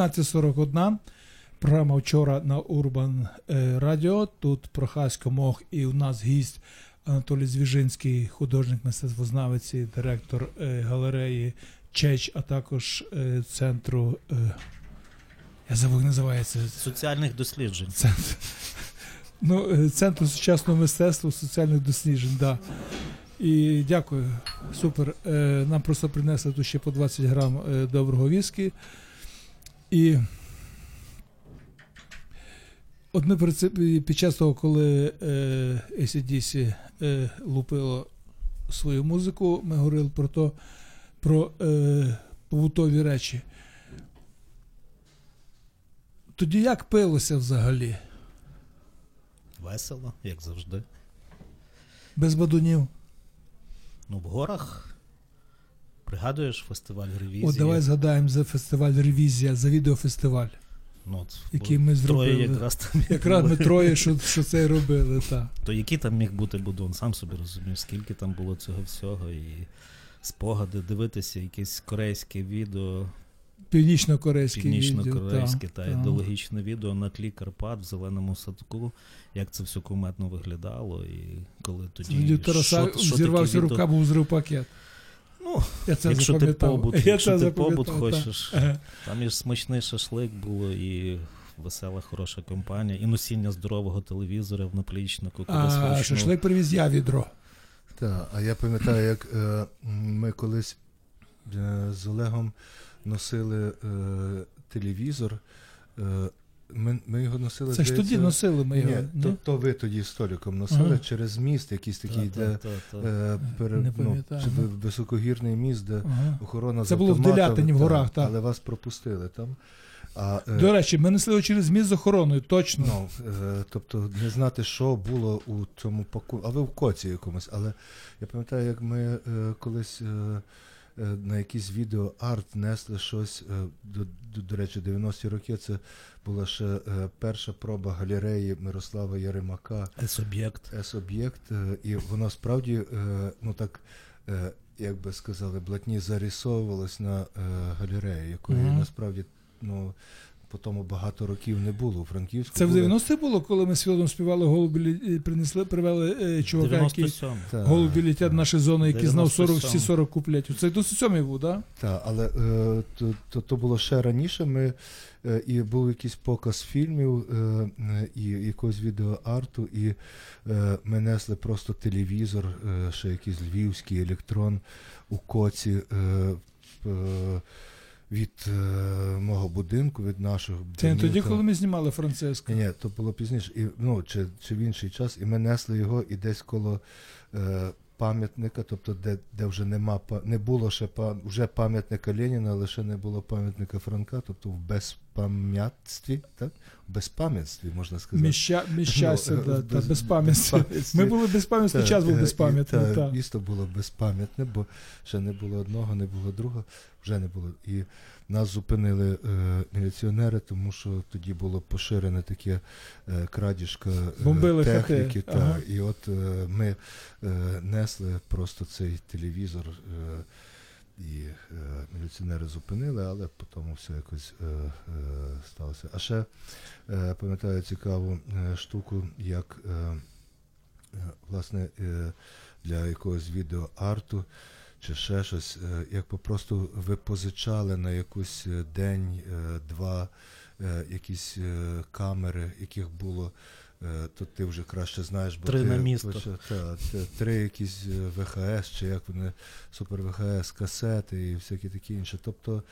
Speaker 2: 19.41. Програма вчора на Урбан е, Радіо. Тут Прохасько Мох і у нас гість Анатолій Звіжинський, художник мистецтвознавець, і директор е, галереї Чеч, а також е, центру. Я забув, називається.
Speaker 3: Соціальних досліджень.
Speaker 2: Центр, ну, Центру сучасного мистецтва, соціальних досліджень, да. І дякую, супер. Нам просто принесли тут ще по 20 грам доброго віскі. І от ми під час того, коли е, ACDC е, лупило свою музику, ми говорили про то, про е, побутові речі. Тоді як пилося взагалі?
Speaker 3: Весело, як завжди.
Speaker 2: Без бадунів.
Speaker 3: Ну, в горах. Пригадуєш фестиваль ревізії?
Speaker 2: От давай згадаємо за фестиваль Ревізія, за відеофестиваль,
Speaker 3: ну, от,
Speaker 2: який ми
Speaker 3: троє якраз там
Speaker 2: Якраз ми троє, що, що це робили, так.
Speaker 3: То який там міг бути будун? Сам собі розумієш, скільки там було цього всього і спогади, дивитися якесь корейське відео,
Speaker 2: Північно-корейське
Speaker 3: північно-корейське
Speaker 2: та,
Speaker 3: та
Speaker 2: та.
Speaker 3: ідеологічне відео на тлі Карпат в зеленому садку, як це все куметно виглядало, і коли тоді що- що
Speaker 2: зірвався
Speaker 3: відео-
Speaker 2: рука, був зрив пакет.
Speaker 3: Ну,
Speaker 2: Я це
Speaker 3: якщо ти побут,
Speaker 2: Я
Speaker 3: якщо
Speaker 2: це
Speaker 3: ти побут хочеш,
Speaker 2: Ага.
Speaker 3: там і смачний шашлик було, і весела, хороша компанія, і носіння здорового телевізора в наплічнику,
Speaker 2: А шашлик привіз я відро.
Speaker 4: Так, а я пам'ятаю, як е, ми колись е, з Олегом носили е, телевізор. Ми, ми його носили.
Speaker 2: Це ж тоді носили ми його.
Speaker 4: Ні,
Speaker 2: ні?
Speaker 4: то, то ви тоді столиком носили
Speaker 2: Ага.
Speaker 4: через міст, якийсь такий,
Speaker 3: Та,
Speaker 4: де
Speaker 3: та, та, та.
Speaker 4: е, пере,
Speaker 2: Не
Speaker 4: ну, чи
Speaker 2: ну.
Speaker 4: високогірний міст, де
Speaker 2: Ага.
Speaker 4: охорона
Speaker 2: Це було в Делятині, в горах, так.
Speaker 4: Але вас пропустили там. А, е,
Speaker 2: До речі, ми несли його через міст з охороною, точно.
Speaker 4: Ну, е, тобто не знати, що було у цьому паку. А ви в коці якомусь. Але я пам'ятаю, як ми е, колись на якийсь відео арт несли щось. Е, до, до, до речі, 90-ті роки це була ще е, перша проба галереї Мирослава Яремака.
Speaker 3: С-об'єкт.
Speaker 4: С-об'єкт, е, і вона справді, е, ну так, е, як би сказали, блатні зарисовувалось на е, галереї, якої
Speaker 2: Мгм.
Speaker 4: насправді ну, по тому багато років не було у Франківську.
Speaker 2: Це в 90-ті було, коли ми з Філодом співали голубі принесли, привели е, чувака, який голубі літять в нашу який знав 40, всі 40 куплетів. Це 97-й був, так?
Speaker 4: та, але е, то, то, то було ще раніше. Ми, е, і був якийсь показ фільмів е, е, і якогось відеоарту, і е, ми несли просто телевізор, е, ще якийсь львівський електрон у коці. Е, е, від е, мого будинку, від нашого
Speaker 2: Це не тоді, коли ми знімали Франциско?
Speaker 4: Ні, ні, то було пізніше, і, ну, чи, чи в інший час, і ми несли його і десь коло е, пам'ятника, тобто де, де вже нема не було ще вже пам'ятника Леніна, ще не було пам'ятника Франка, тобто в безпам'ятстві, так? В безпам'ятстві, можна сказати.
Speaker 2: Міща, міщастя,
Speaker 4: Ну,
Speaker 2: да,
Speaker 4: без-
Speaker 2: та
Speaker 4: безпам'ятстві.
Speaker 2: Ми були безпам'ятні, час був безпам'ятний.
Speaker 4: та,
Speaker 2: та.
Speaker 4: Місто було безпам'ятне, бо ще не було одного, не було другого, вже не було. І нас зупинили е, міліціонери, тому що тоді було поширене таке е, крадіжка е, техніки. Та,
Speaker 2: ага.
Speaker 4: І от е, ми е, несли просто цей телевізор. Е, і е, міліціонери зупинили, але потім все якось е, е, сталося. А ще е, пам'ятаю цікаву е, штуку, як е, е, власне е, для якогось відеоарту чи ще щось, е, як просто ви позичали на якийсь е, день, е, два якісь камери, яких було. То ти вже краще знаєш, бо
Speaker 3: Три
Speaker 4: ти
Speaker 3: на місто.
Speaker 4: та, те- три якісь ВХС, чи як вони супер ВХС, касети і всякі такі інші. Тобто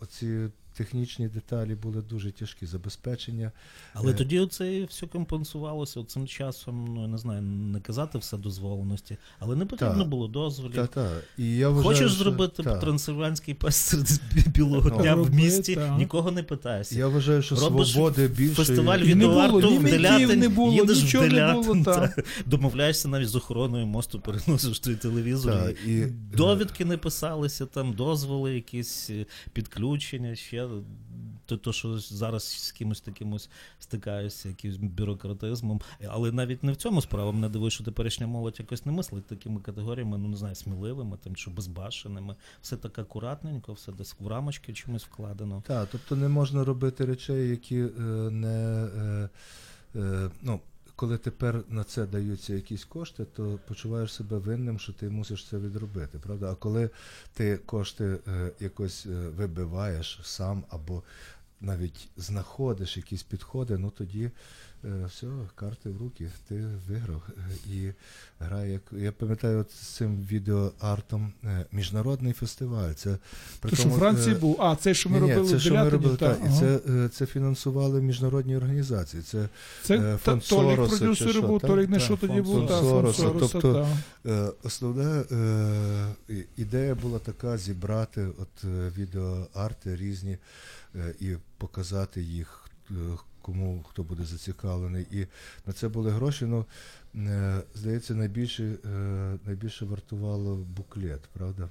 Speaker 4: оці технічні деталі були дуже тяжкі забезпечення.
Speaker 3: Але
Speaker 4: Е.
Speaker 3: тоді це все компенсувалося цим часом, ну я не знаю, не казати все дозволеності, але не потрібно
Speaker 4: Та.
Speaker 3: було дозволів.
Speaker 4: Та, та. І я вважаю,
Speaker 3: Хочеш
Speaker 4: що-
Speaker 3: зробити
Speaker 4: та.
Speaker 3: трансильванський серед білого дня в місті,
Speaker 2: та.
Speaker 3: нікого не питаєшся.
Speaker 4: Я вважаю, що
Speaker 3: Робиш
Speaker 4: свободи більше.
Speaker 3: Фестиваль відеоарту в Делятин,
Speaker 2: не було,
Speaker 3: їдеш в Делятин, та, домовляєшся навіть з охороною мосту, переносиш той телевізор.
Speaker 4: Та,
Speaker 3: і
Speaker 4: і, е,
Speaker 3: Довідки не писалися, там дозволи, якісь е, підключення, ще то, то, що зараз з кимось таким стикаюся, якимось бюрократизмом. Але навіть не в цьому справа. Мене дивує, що теперішня молодь якось не мислить такими категоріями, ну не знаю, сміливими там чи безбашеними. Все так акуратненько, все десь в рамочки чимось вкладено.
Speaker 4: Так, тобто не можна робити речей, які е, не. Е, е, ну, коли тепер на це даються якісь кошти, то почуваєш себе винним, що ти мусиш це відробити, правда? А коли ти кошти е, якось е, вибиваєш сам або навіть знаходиш якісь підходи, ну тоді все, карти в руки, ти виграв е, і грає як. Я пам'ятаю, от з цим відеоартом е, міжнародний фестиваль. Це при
Speaker 2: Ти що в Франції
Speaker 4: е,
Speaker 2: був? А, це що ми
Speaker 4: ні,
Speaker 2: робили
Speaker 4: це
Speaker 2: в
Speaker 4: що ми робили,
Speaker 2: Та,
Speaker 4: так, і це, е, це фінансували міжнародні організації. Це
Speaker 2: Це
Speaker 4: е,
Speaker 2: та-
Speaker 4: фонд
Speaker 2: Толік
Speaker 4: Сороса чи
Speaker 2: продюсер був? Толік не що тоді був, фонд
Speaker 4: Сороса,
Speaker 2: Сороса,
Speaker 4: тобто,
Speaker 2: та.
Speaker 4: Е, Основна е, ідея була така: зібрати от е, відеоарти різні е, і показати їх е, кому хто буде зацікавлений. І на це були гроші. Ну, е, здається, найбільше, е, найбільше вартувало буклет, правда?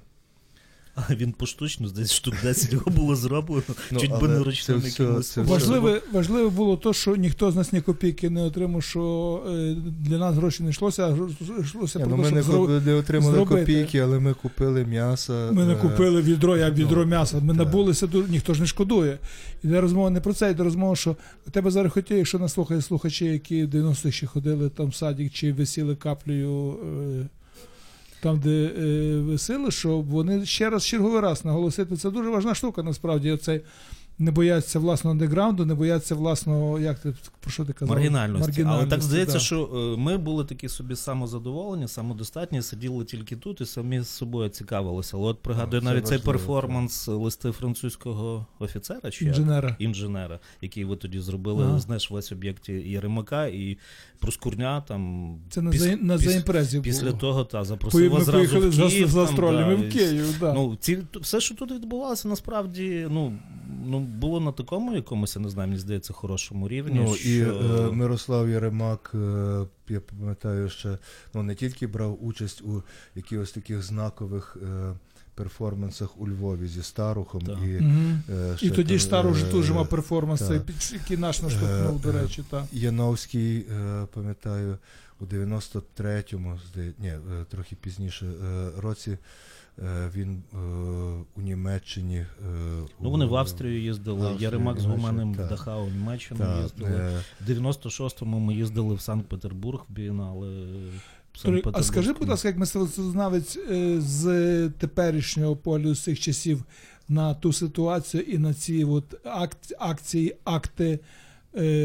Speaker 3: А він поштучно, десь штук 10 його було зроблено,
Speaker 4: Ну,
Speaker 3: чуть би не ручним якимось.
Speaker 2: Важливе, важливе було те, що ніхто з нас ні копійки не отримав, що е, для нас гроші не йшлося, а йшлося про
Speaker 4: ну,
Speaker 2: те,
Speaker 4: ми не,
Speaker 2: зро-
Speaker 4: не отримали
Speaker 2: зробити.
Speaker 4: копійки, але ми купили м'ясо.
Speaker 2: Ми не
Speaker 4: е,
Speaker 2: купили відро, я відро
Speaker 4: ну,
Speaker 2: м'яса. Ми
Speaker 4: так.
Speaker 2: набулися, ніхто ж не шкодує. Іде розмова не про це, йде розмова, що у тебе зараз хотіє, якщо нас слухають слухачі, які в 90-х ще ходили там в садик чи висіли каплею. Там, де е, сили, що вони ще раз черговий раз наголосити. Це дуже важна штука, насправді. Оцей не бояться власного андеграунду, не бояться власного, як ти про що ти казав?
Speaker 3: Маргінальності. Але так здається,
Speaker 2: да.
Speaker 3: що е, ми були такі собі самозадоволені, самодостатні, сиділи тільки тут і самі з собою цікавилися. Але от пригадую
Speaker 4: це
Speaker 3: навіть цей
Speaker 4: важливо,
Speaker 3: перформанс листи французького офіцера чи як?
Speaker 2: інженера.
Speaker 3: інженера, який ви тоді зробили,
Speaker 2: Ага.
Speaker 3: знаєш, весь об'єкті Єремака і Проскурня там.
Speaker 2: Це на,
Speaker 3: піс-
Speaker 2: за, на
Speaker 3: піс-
Speaker 2: заімпрезі
Speaker 3: Після
Speaker 2: було.
Speaker 3: того та запросила
Speaker 2: Ми
Speaker 3: зразу
Speaker 2: поїхали
Speaker 3: в
Speaker 2: з,
Speaker 3: Київ,
Speaker 2: з
Speaker 3: там,
Speaker 2: гастролями
Speaker 3: да,
Speaker 2: в Київ. Да.
Speaker 3: Ну, ці, все, що тут відбувалося, насправді, ну, ну, було на такому якомусь, я не знаю, мені здається, хорошому рівні.
Speaker 4: Ну,
Speaker 3: що...
Speaker 4: і е, Мирослав Яремак, е, я пам'ятаю, що ну, не тільки брав участь у якихось таких знакових е, перформансах у Львові зі Старухом.
Speaker 3: Так.
Speaker 4: І,
Speaker 2: Мгм.
Speaker 4: е,
Speaker 2: І тоді ж стару
Speaker 4: е,
Speaker 2: теж мав перформанс,
Speaker 4: та.
Speaker 2: під- який наш наштовхнув, до
Speaker 4: Е, е,
Speaker 2: речі. Та.
Speaker 4: Яновський, е, пам'ятаю, у 93-му, здає- ні, е, трохи пізніше е, році. Е, Він е, у Німеччині. е,
Speaker 3: Ну,
Speaker 4: у-
Speaker 3: вони в Австрію їздили,
Speaker 4: Австрію,
Speaker 3: Яремак з Гуменем в Дахау, в Німеччину
Speaker 4: та,
Speaker 3: їздили. В 96-му ми їздили в Санкт-Петербург в бієнале.
Speaker 2: А скажи, будь ласка, як мистецтвознавець з теперішнього погляду з цих часів на ту ситуацію і на ці от акції, акти,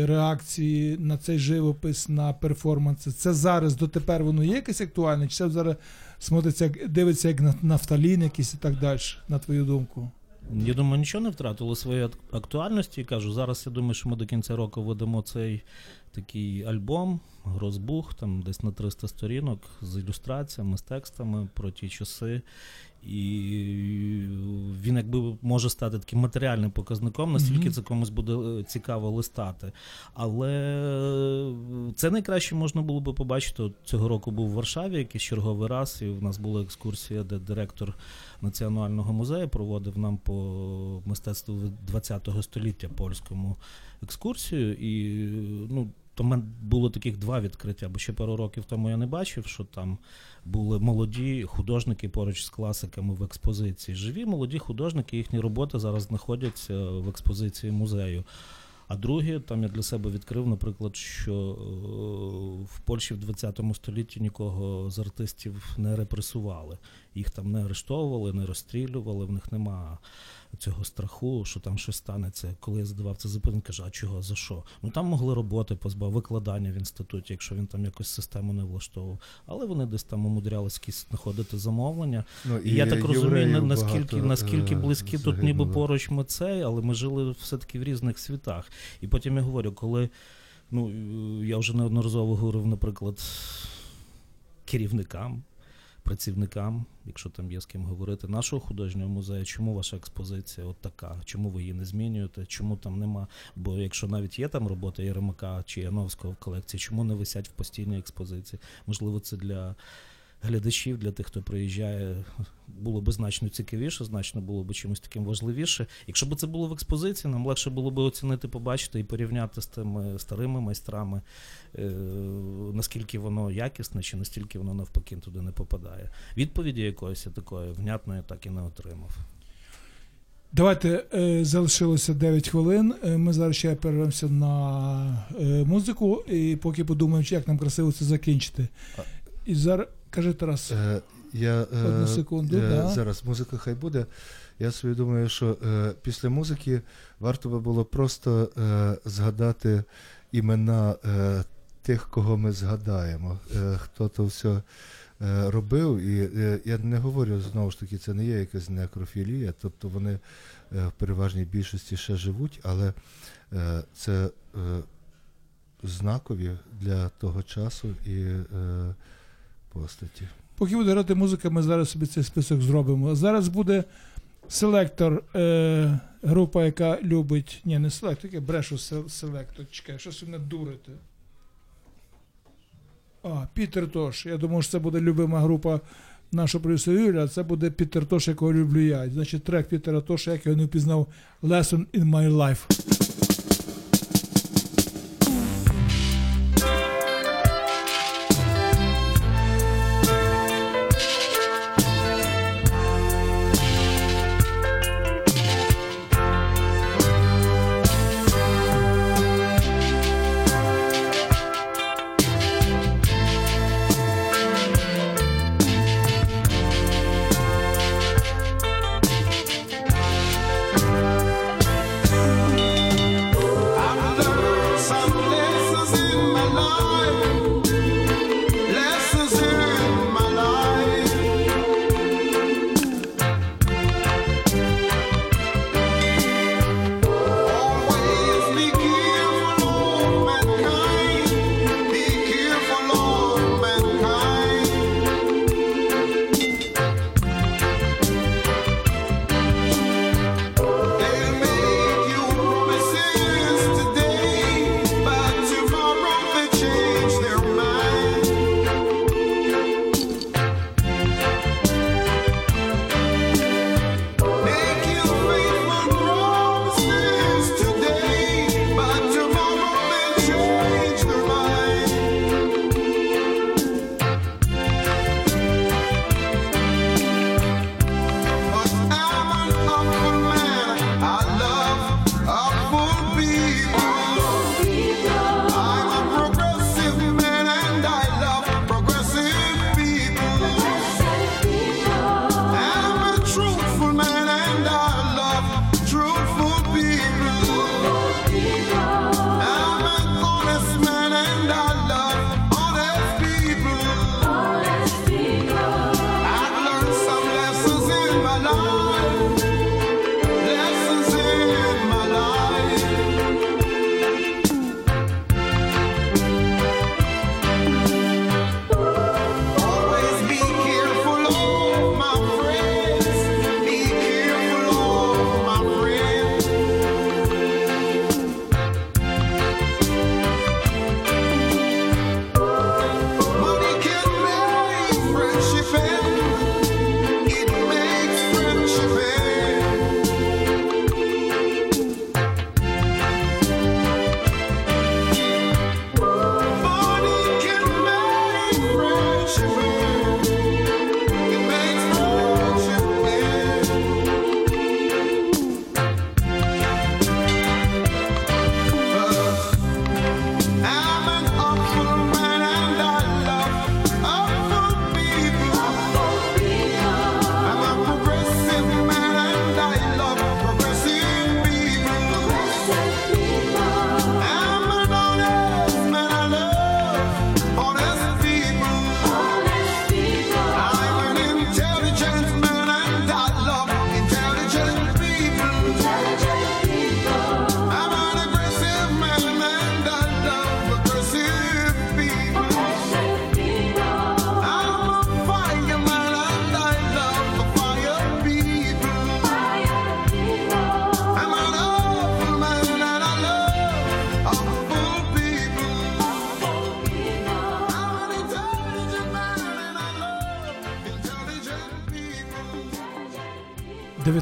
Speaker 2: реакції на цей живопис, на перформанси, це зараз дотепер воно є якесь актуальне? Чи це зараз смотриться, дивиться як на нафталін якийсь і так далі, на твою думку?
Speaker 3: Я думаю, нічого не втратило своєї актуальності. Кажу, зараз я думаю, що ми до кінця року ведемо цей такий альбом, Грозбух, там десь на 300 сторінок з ілюстраціями, з текстами про ті часи. І він якби може стати таким матеріальним показником, наскільки це комусь буде е, цікаво листати. Але це найкраще можна було би побачити. От Цього року був в Варшаві якийсь черговий раз, і в нас була екскурсія, де директор Національного музею проводив нам по мистецтву ХХ століття польському екскурсію. І ну, то в мене було таких два відкриття, бо ще пару років тому я не бачив, що там були молоді художники поруч з класиками в експозиції. Живі молоді художники, їхні роботи зараз знаходяться в експозиції музею. А друге, там я для себе відкрив, наприклад, що е, в Польщі в 20 столітті нікого з артистів не репресували. Їх там не арештовували, не розстрілювали, в них нема цього страху, що там щось станеться. Коли я задавав це запитання, кажу, а чого, за що? Ну там могли роботи позбав, викладання в інституті, якщо він там якось систему не влаштовував. Але вони десь там умудрялись якісь знаходити замовлення.
Speaker 4: ну,
Speaker 3: І я так розумію, наскільки,
Speaker 4: багато,
Speaker 3: наскільки
Speaker 4: е,
Speaker 3: близькі тут ніби поруч ми цей, але ми жили все-таки в різних світах. І потім я говорю, коли ну, я вже неодноразово говорив, наприклад, керівникам, працівникам, якщо там є з ким говорити, нашого художнього музею, чому ваша експозиція от така, чому ви її не змінюєте, чому там нема. Бо якщо навіть є там робота Єремака чи Яновського в колекції, чому не висять в постійній експозиції? Можливо, це для глядачів, для тих, хто приїжджає, було б значно цікавіше, значно було б чимось таким важливіше. Якщо б це було в експозиції, нам легше було б оцінити, побачити і порівняти з тими старими майстрами, е, наскільки воно якісне, чи настільки воно навпаки туди не попадає. Відповіді якоїсь такої внятної так і не отримав.
Speaker 2: Давайте е, залишилося 9 хвилин. Е, Ми зараз ще перервемося на музику, і поки подумаємо, як нам красиво це закінчити. І зараз каже Тарас.
Speaker 4: Е, я, е,
Speaker 2: Одну секунду,
Speaker 4: е,
Speaker 2: да.
Speaker 4: Зараз музика хай буде. Я собі думаю, що е, після музики варто би було просто е, згадати імена е, тих, кого ми згадаємо, е, хто то все е, робив. І е, я не говорю знову ж таки, це не є якась некрофілія, тобто вони е, в переважній більшості ще живуть, але е, це е, знакові для того часу і е, постаті.
Speaker 2: Поки буде грати музика, ми зараз собі цей список зробимо. Зараз буде селектор, е, група, яка любить. Ні, не селектор, я брешу селектор. Чекай, щось мене дурите. А, Пітер Тош. Я думав, що це буде любима група нашого продюсера Юрія, а це буде Пітер Тош, якого люблю я. Значить, трек Пітера Тоша, як я не впізнав Lesson in my life.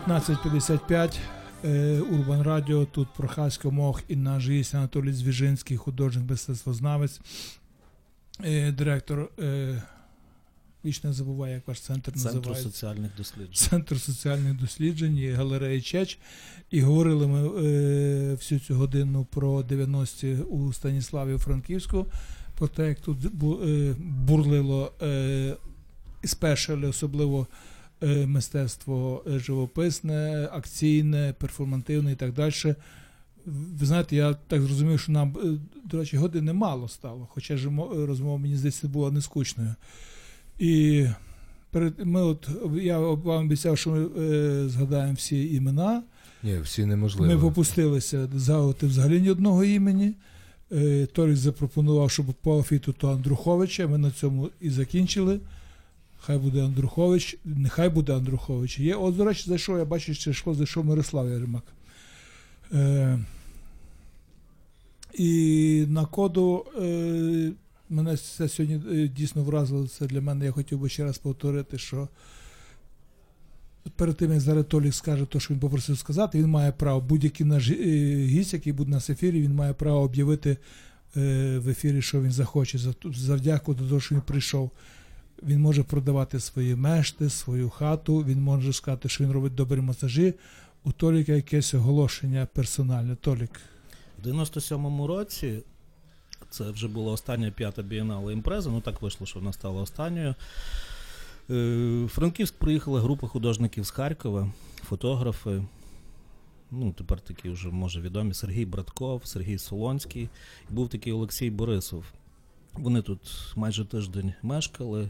Speaker 2: 19.55 е, Урбан Радіо, тут Прохасько Мох і наш гість Анатолій Звіжинський, художник, мистецтвознавець, е, директор, е, вічно забуваю, як ваш центр
Speaker 3: Центру
Speaker 2: називається.
Speaker 3: соціальних досліджень.
Speaker 2: Центр соціальних досліджень і галереї Чеч. І говорили ми е, всю цю годину про 90-ті у Станіславі Франківську, про те, як тут бу, бурлило е, спешили, особливо мистецтво е, живописне, акційне, перформативне і так далі. Ви знаєте, я так зрозумів, що нам, е, до речі, години мало стало, хоча ж розмова, мені здається, була не скучною. І перед ми от я вам обіцяв, що ми е, згадаємо всі імена.
Speaker 4: Ні, всі неможливо.
Speaker 2: Ми попустилися згадувати взагалі ні одного імені. Е, Торік запропонував, щоб по алфіту то Андруховича. Ми на цьому і закінчили. Хай буде Андрухович, нехай буде Андрухович. Є, от, до речі, зайшов, я бачу, що зайшов Мирослав Яремак. Е, і на коду е, мене це сьогодні е, дійсно вразило. Це для мене. Я хотів би ще раз повторити, що перед тим, як зараз Толік скаже те, що він попросив сказати, він має право, будь-який наш е, гість, який буде на ефірі, він має право об'явити е, в ефірі, що він захоче, завдяку до того, що він прийшов. Він може продавати свої мешти, свою хату, він може сказати, що він робить добрі масажі. У Толіка якесь оголошення персональне. Толік.
Speaker 3: В 97-му році це вже була остання п'ята бієнале імпреза, ну так вийшло, що вона стала останньою. Е, Франківськ приїхала група художників з Харкова, фотографи. Ну, тепер такі вже може відомі Сергій Братков, Сергій Солонський. І був такий Олексій Борисов. Вони тут майже тиждень мешкали,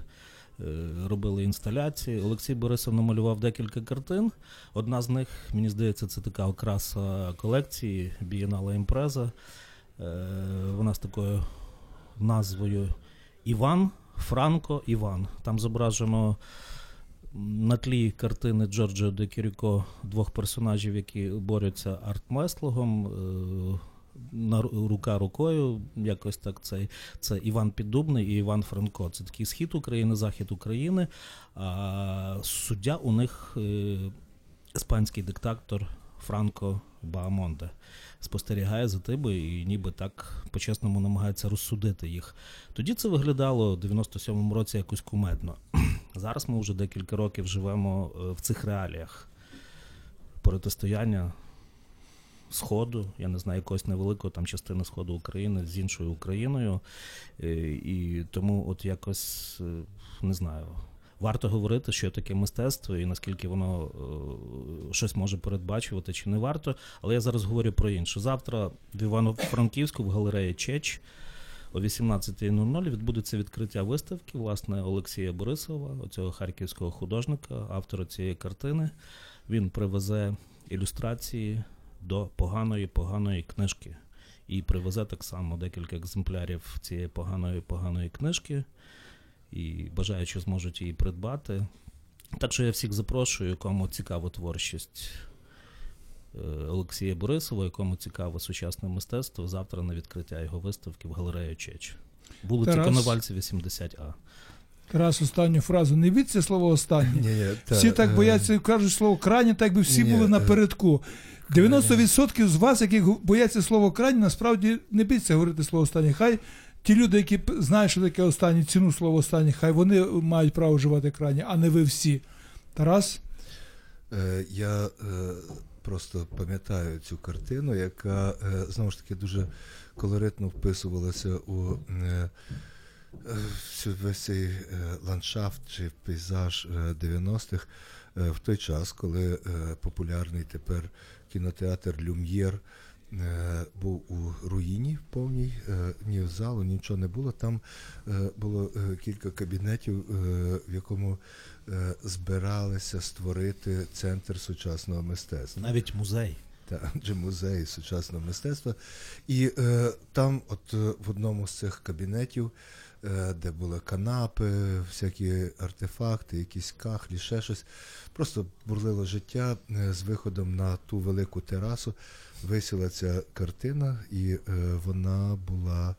Speaker 3: е, робили інсталяції. Олексій Борисов намалював декілька картин. Одна з них, мені здається, це така окраса колекції Бієнала Імпреза. Е, Вона з такою назвою Іван, Франко, Іван. Там зображено на тлі картини Джорджо де Кіріко двох персонажів, які борються артмеслогом. На рука рукою, якось так цей. Це Іван Піддубний і Іван Франко. Це такий схід України, захід України. А суддя у них е, іспанський диктатор Франко Баамонте спостерігає за тими і ніби так по-чесному намагається розсудити їх. Тоді це виглядало в 97-му році якось кумедно. [clears throat] Зараз ми вже декілька років живемо е, в цих реаліях протистояння Сходу, я не знаю, якоїсь невеликої там частини Сходу України з іншою Україною. Е, І тому, от якось е, не знаю. Варто говорити, що таке мистецтво і наскільки воно е, щось може передбачувати чи не варто. Але я зараз говорю про інше. Завтра в Івано-Франківську в галереї Чеч о 18.00 відбудеться відкриття виставки власне Олексія Борисова, оцього харківського художника, автора цієї картини. Він привезе ілюстрації до поганої поганої книжки. І привезе так само декілька екземплярів цієї поганої поганої книжки. І бажаючи зможуть її придбати. Так що я всіх запрошую, кому цікава творчість е, Олексія Борисова, якому цікаве сучасне мистецтво, завтра на відкриття його виставки в галерею Чеч. Вулиця
Speaker 2: Тарас.
Speaker 3: Коновальця, 80А.
Speaker 2: Тарас, останню фразу. Не від це слово останнє.
Speaker 4: Ні, ні, та,
Speaker 2: всі так
Speaker 4: е,
Speaker 2: бояться кажуть слово крайні, так би всі
Speaker 4: Ні,
Speaker 2: були
Speaker 4: е,
Speaker 2: напередку. 90% з вас, які бояться слова крайні, насправді не біться говорити слово останнє. Хай ті люди, які знають, що таке останнє, ціну слова останнє, хай вони мають право вживати крайні, а не ви всі. Тарас?
Speaker 4: Е, Я е, просто пам'ятаю цю картину, яка е, знову ж таки дуже колоритно вписувалася у е, е, весь цей е, ландшафт чи пейзаж е, 90-х е, в той час, коли популярний тепер кінотеатр Люм'єр. е, Був у руїні повній, е, ні залу, нічого не було. Там е, було кілька кабінетів, в якому збиралися створити центр сучасного мистецтва
Speaker 3: Навіть музей.
Speaker 4: та адже музей сучасного мистецтва. І е, там, от в одному з цих кабінетів, де були канапи, всякі артефакти, якісь кахлі, ще щось, просто бурлило життя е, з виходом на ту велику терасу. Висіла ця картина, і е, вона була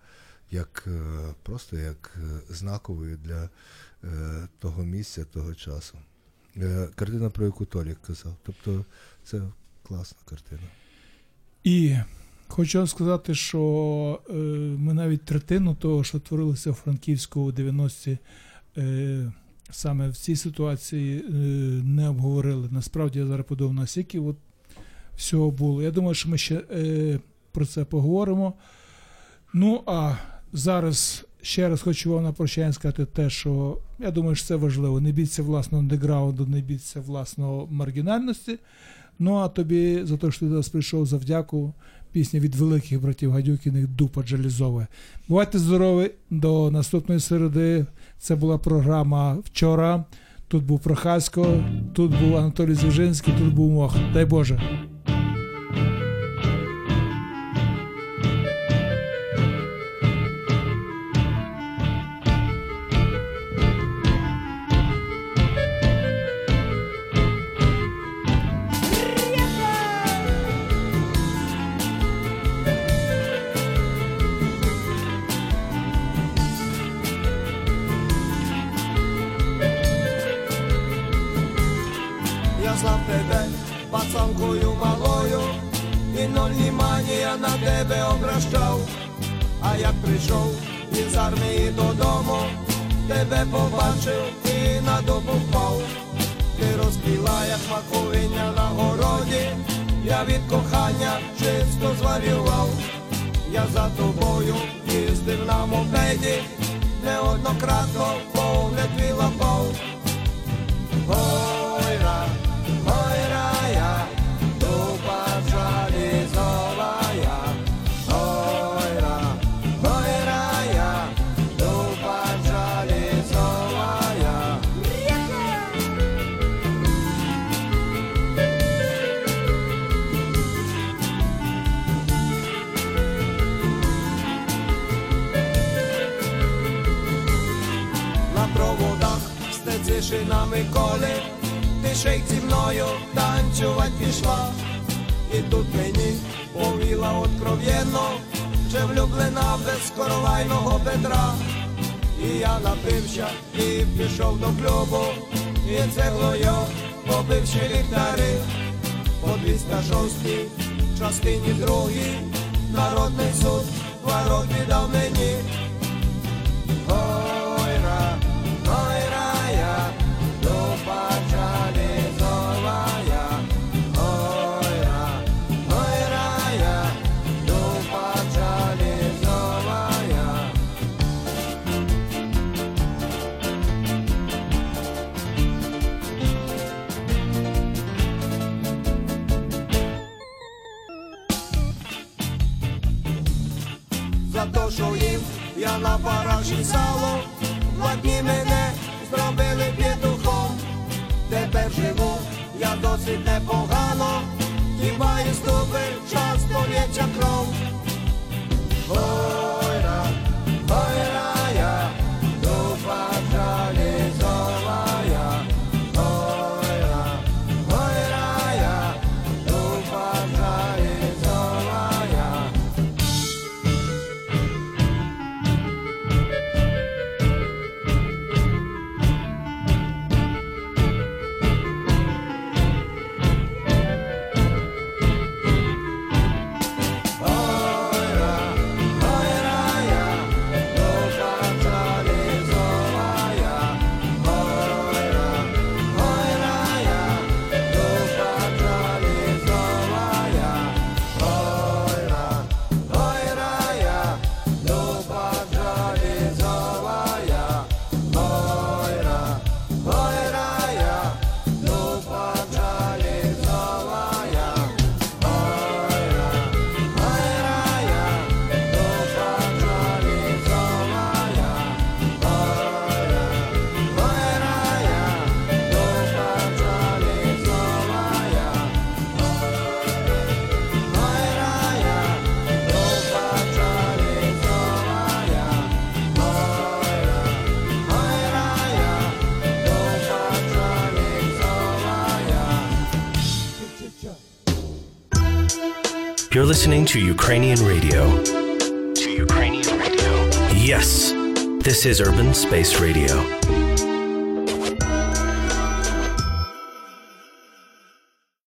Speaker 4: як е, просто як е, знаковою для е, того місця, того часу. е, картина, про яку Толік казав. Тобто це класна картина.
Speaker 2: І хочу вам сказати, що е, ми навіть третину того, що творилося у Франківську у 90-ті, е, саме в цій ситуації е, не обговорили. Насправді я зараз подумав, наскільки от всього було. Я думаю, що ми ще е, про це поговоримо. Ну а зараз ще раз хочу вам на прощання сказати те, що я думаю, що це важливо. Не біться власного андеграунду, не біться власного маргінальності. Ну а тобі за те, що ти до нас прийшов за вдяку. Пісня від великих братів Гадюкіних Дупа Джалізове. Бувайте здорові до наступної середи. Це була програма вчора. Тут був Прохасько, тут був Анатолій Звіжинський, тут був Мох. Дай Боже.
Speaker 6: Прийшов із армії додому, тебе побачив і на дубу впав. Ти розквіла, як маковиня на городі, я від кохання чисто зварював. Я за тобою їздив на мопеді, неоднократно погляд твій лапав. Коли ти ще й зі мною танцювать пішла. І тут мені повіла откровенно, вже влюблена без коровайного Петра. І я напився і пішов до клубу, і цеглою побивши ліхтари, по 206 частині другій, народний суд ворот віддав мені. За то, що їм я на параші сало, Ладні мене зробили п'ятухом. Тепер живу я досить непогано, хіба із ступи, час лється кров.
Speaker 1: Listening to Ukrainian radio. To Ukrainian radio. Yes, this is Urban Space Radio.